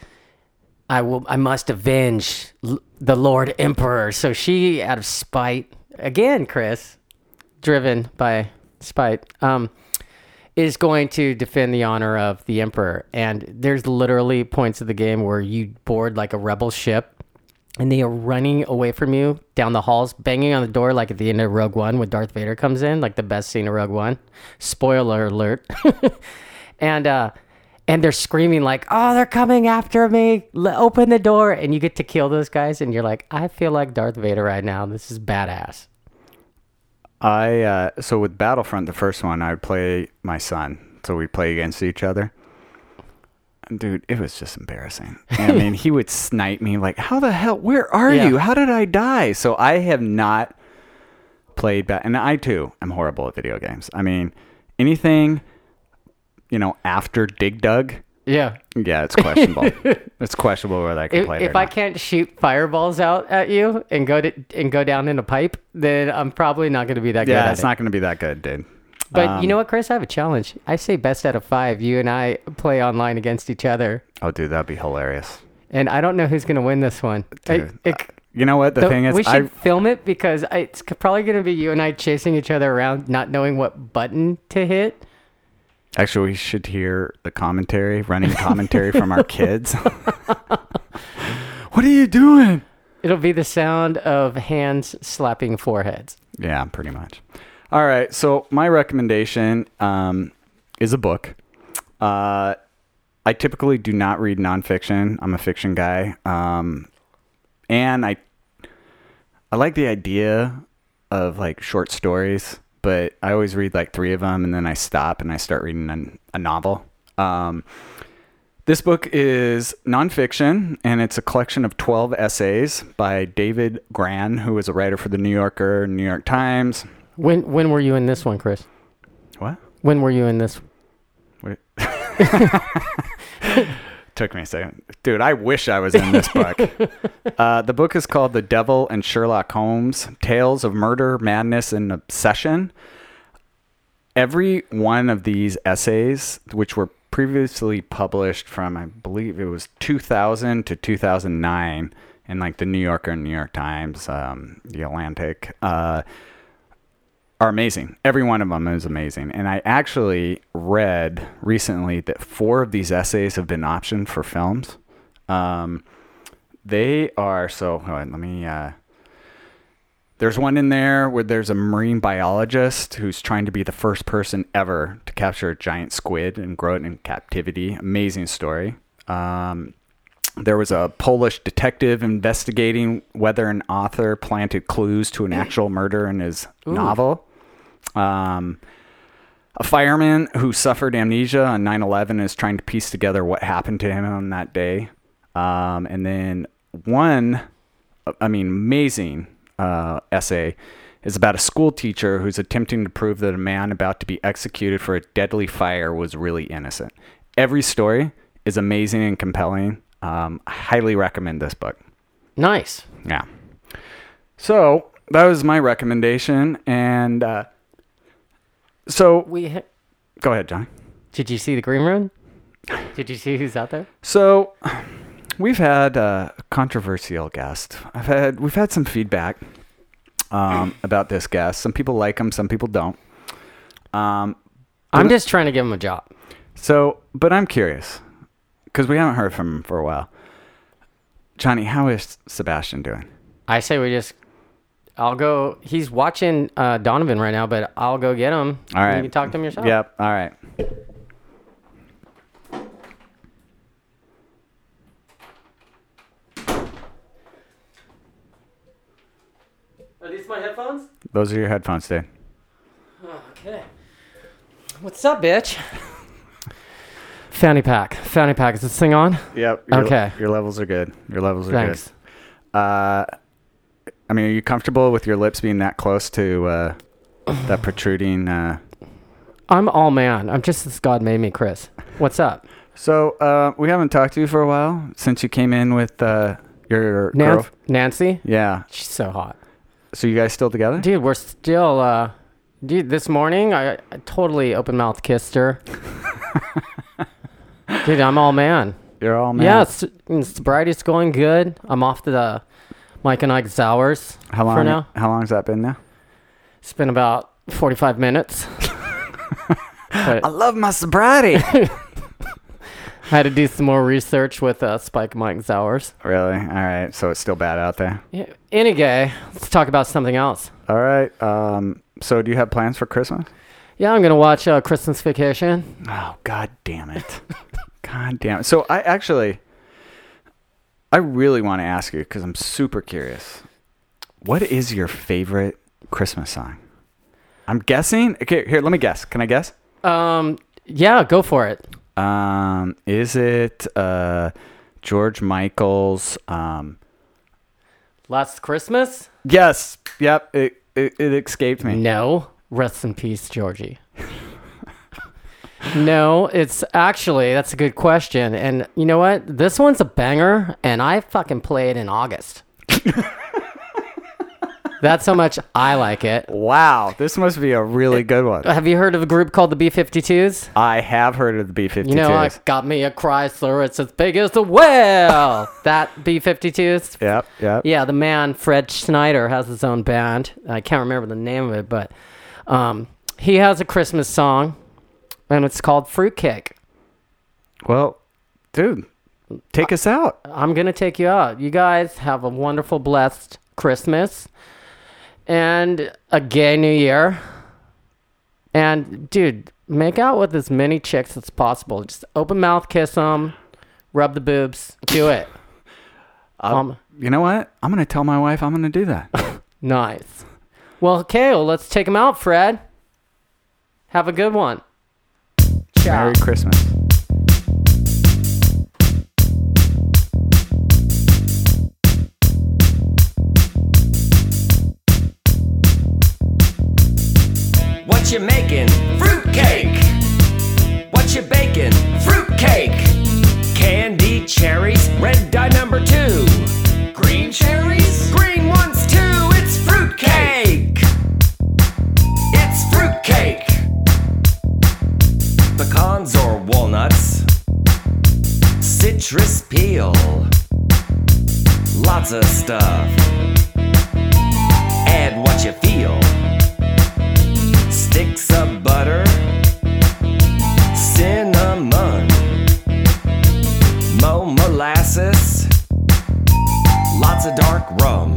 B: "I will, I must avenge the Lord Emperor." So she, out of spite, again, Chris, driven by spite, um, is going to defend the honor of the emperor. And there's literally points of the game where you board like a rebel ship and they are running away from you down the halls, banging on the door like at the end of Rogue One when Darth Vader comes in, like the best scene of Rogue One. Spoiler alert. and uh and they're screaming like, "Oh, they're coming after me! Open the door!" And you get to kill those guys, and you're like, "I feel like Darth Vader right now. This is badass."
C: I uh, so with Battlefront, the first one, I would play my son, so we'd play against each other. Dude, it was just embarrassing. I mean, he would snipe me like, "How the hell? Where are
B: Yeah.
C: you? How did I die?" So I have not played bat, and I too am horrible at video games. I mean, anything, you know, after Dig Dug,
B: Yeah.
C: yeah, it's questionable. it's questionable whether I can
B: If,
C: play it.
B: if I
C: not.
B: can't shoot fireballs out at you and go to and go down in a pipe, then I'm probably not going to be that good.
C: yeah, it's
B: it.
C: not going to be that good, dude.
B: But
C: Um,
B: you know what, Chris? I have a challenge. I say best out of five. You and I play online against each other,
C: Oh, dude, that'd be hilarious.
B: and I don't know who's gonna win this one. I-
C: Dude,
B: it-
C: You know what? The
B: the-
C: thing is,
B: we should
C: I
B: film it because I, it's probably gonna be you and I chasing each other around, not knowing what button to hit.
C: Actually we should hear the commentary, running commentary from our kids. what are you doing?
B: It'll be the sound of hands slapping foreheads.
C: Yeah, pretty much. All right. So my recommendation um, is a book. Uh, I typically do not read nonfiction. I'm a fiction guy, um, and I I like the idea of like short stories, but I always read like three of them, and then I stop and I start reading an, a novel. Um, this book is nonfiction, and it's a collection of 12 essays by David Grann, who is a writer for the New Yorker, New York Times.
B: When when were you in this one, Chris?
C: What?
B: When were you in this?
C: Wait. Took me a second. Dude, I wish I was in this book. uh, the book is called The Devil and Sherlock Holmes Tales of Murder, Madness, and Obsession. Every one of these essays, which were previously published from, I believe it was 2000 to 2009 in like the New Yorker, New York Times, um, The Atlantic, uh, are amazing. Every one of them is amazing. And I actually read recently that four of these essays have been optioned for films. Um, they are so. on, let me. Uh, there's one in there where there's a marine biologist who's trying to be the first person ever to capture a giant squid and grow it in captivity. Amazing story. Um, there was a Polish detective investigating whether an author planted clues to an actual murder in his novel. Um, a fireman who suffered amnesia on 9 11 is trying to piece together what happened to him on that day. Um, and then one, I mean, amazing uh, essay is about a school teacher who's attempting to prove that a man about to be executed for a deadly fire was really innocent. Every story is amazing and compelling. Um, I highly recommend this book.
B: Nice.
C: Yeah. So that was my recommendation. And uh, so
B: We ha-
C: go ahead, Johnny.
B: did you see the green room? Did you see who's out there?
C: So we've had a controversial guest. I've had we've had some feedback um, about this guest. Some people like him, some people don't. Um,
B: I'm just trying to give him a job.
C: so, but I'm curious because we haven't heard from him for a while. Johnny, how is Sebastian doing?
B: I say we just. I'll go. He's watching uh, Donovan right now, but I'll go get him.
C: All right.
B: You can talk to him yourself.
C: Yep. All right.
B: Are these my headphones?
C: Those are your headphones, dude.
B: Okay. What's up, bitch? Fanny pack. Fanny pack. Is this thing on?
C: Yep. Your,
B: Okay.
C: Your levels are good. Your levels are
B: Thanks.
C: good. Uh, I mean, are you comfortable with your lips being that close to uh, that protruding? Uh...
B: I'm all man. I'm just as God made me, Chris. What's up?
C: So uh, we haven't talked to you for a while since you came in with uh, your
B: Nan-
C: girl.
B: Nancy?
C: Yeah.
B: She's so hot.
C: So you guys still together?
B: Dude, we're still, uh, dude, this morning I, I totally open mouth kissed her. dude, I'm all man.
C: You're all man.
B: Yeah, it's, sobriety's going good. I'm off to the Mike and Ike Zours
C: How long?
B: for now.
C: How long has that been now?
B: It's been about 45 minutes.
C: I love my sobriety.
B: I had to do some more research with uh, Spike Mike Zowers.
C: really? All right. So it's still bad out there.
B: Yeah, Anyway, let's talk about something else.
C: All right. Um. So do you have plans for Christmas?
B: Yeah, I'm gonna watch uh, Christmas Vacation.
C: Oh God damn it! God damn it! So I actually, I really want to ask you because I'm super curious. What is your favorite Christmas song? I'm guessing. Okay, here. Let me guess. Can I guess?
B: Um, yeah, go for it.
C: Um, is it uh, George Michael's? Um,
B: Last Christmas?
C: yes. Yep. It, it it escaped me.
B: No. Rest in peace, Georgie. no, it's actually that's a good question, and you know what? This one's a banger, and I fucking play it in August. That's how much I like it.
C: Wow, this must be a really good one.
B: Have you heard of a group called the B52s?
C: I have heard of the B-52s.
B: You know, I got me a Chrysler. It's as big as the whale. that B52s.
C: Yep, yep.
B: Yeah, the man Fred Schneider has his own band. I can't remember the name of it, but um, he has a Christmas song, and it's called Fruitcake.
C: Well, dude, take us out.
B: I'm gonna take you out. You guys have a wonderful, blessed Christmas and a gay New Year. And dude, make out with as many chicks as possible. Just open mouth kiss them, rub the boobs, do it. Um,
C: You know what? I'm gonna tell my wife I'm gonna do that.
B: nice. Well, okay, well, let's take them out, Fred. Have a good one. Ciao.
C: Merry Christmas.
G: What you making? Fruitcake. What you baking? Fruitcake. Candy cherries, red dye number two. Green cherries? Green Pecans or walnuts. Citrus peel. Lots of stuff. Add what you feel sticks of butter, cinnamon, mo molasses, lots of dark rum,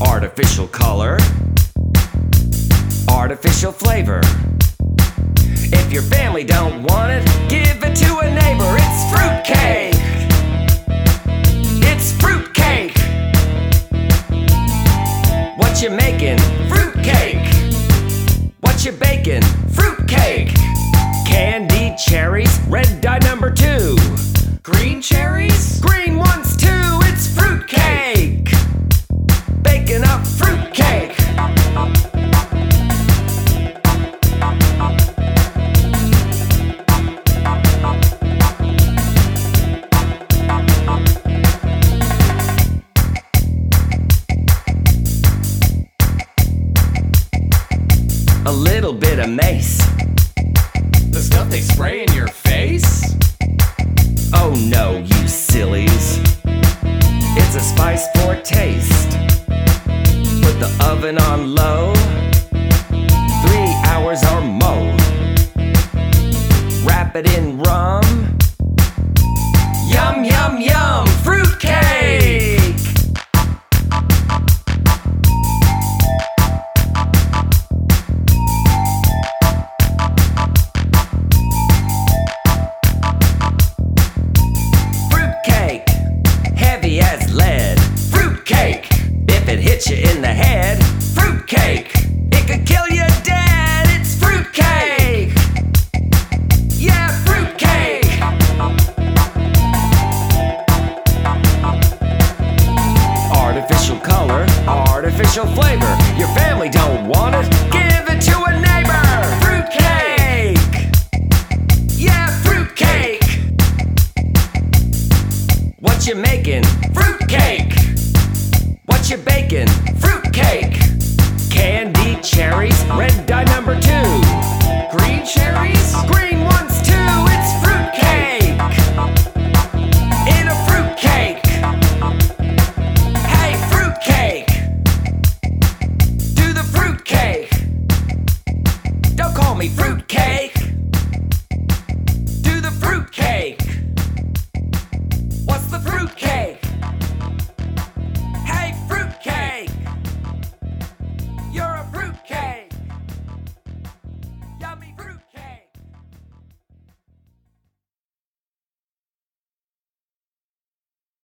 G: artificial color, artificial flavor. If your family don't want it, give it to a neighbor. It's fruitcake. It's fruitcake. What you making? Fruitcake. What you baking? Fruitcake. Candy cherries, red dye number two. Green cherries?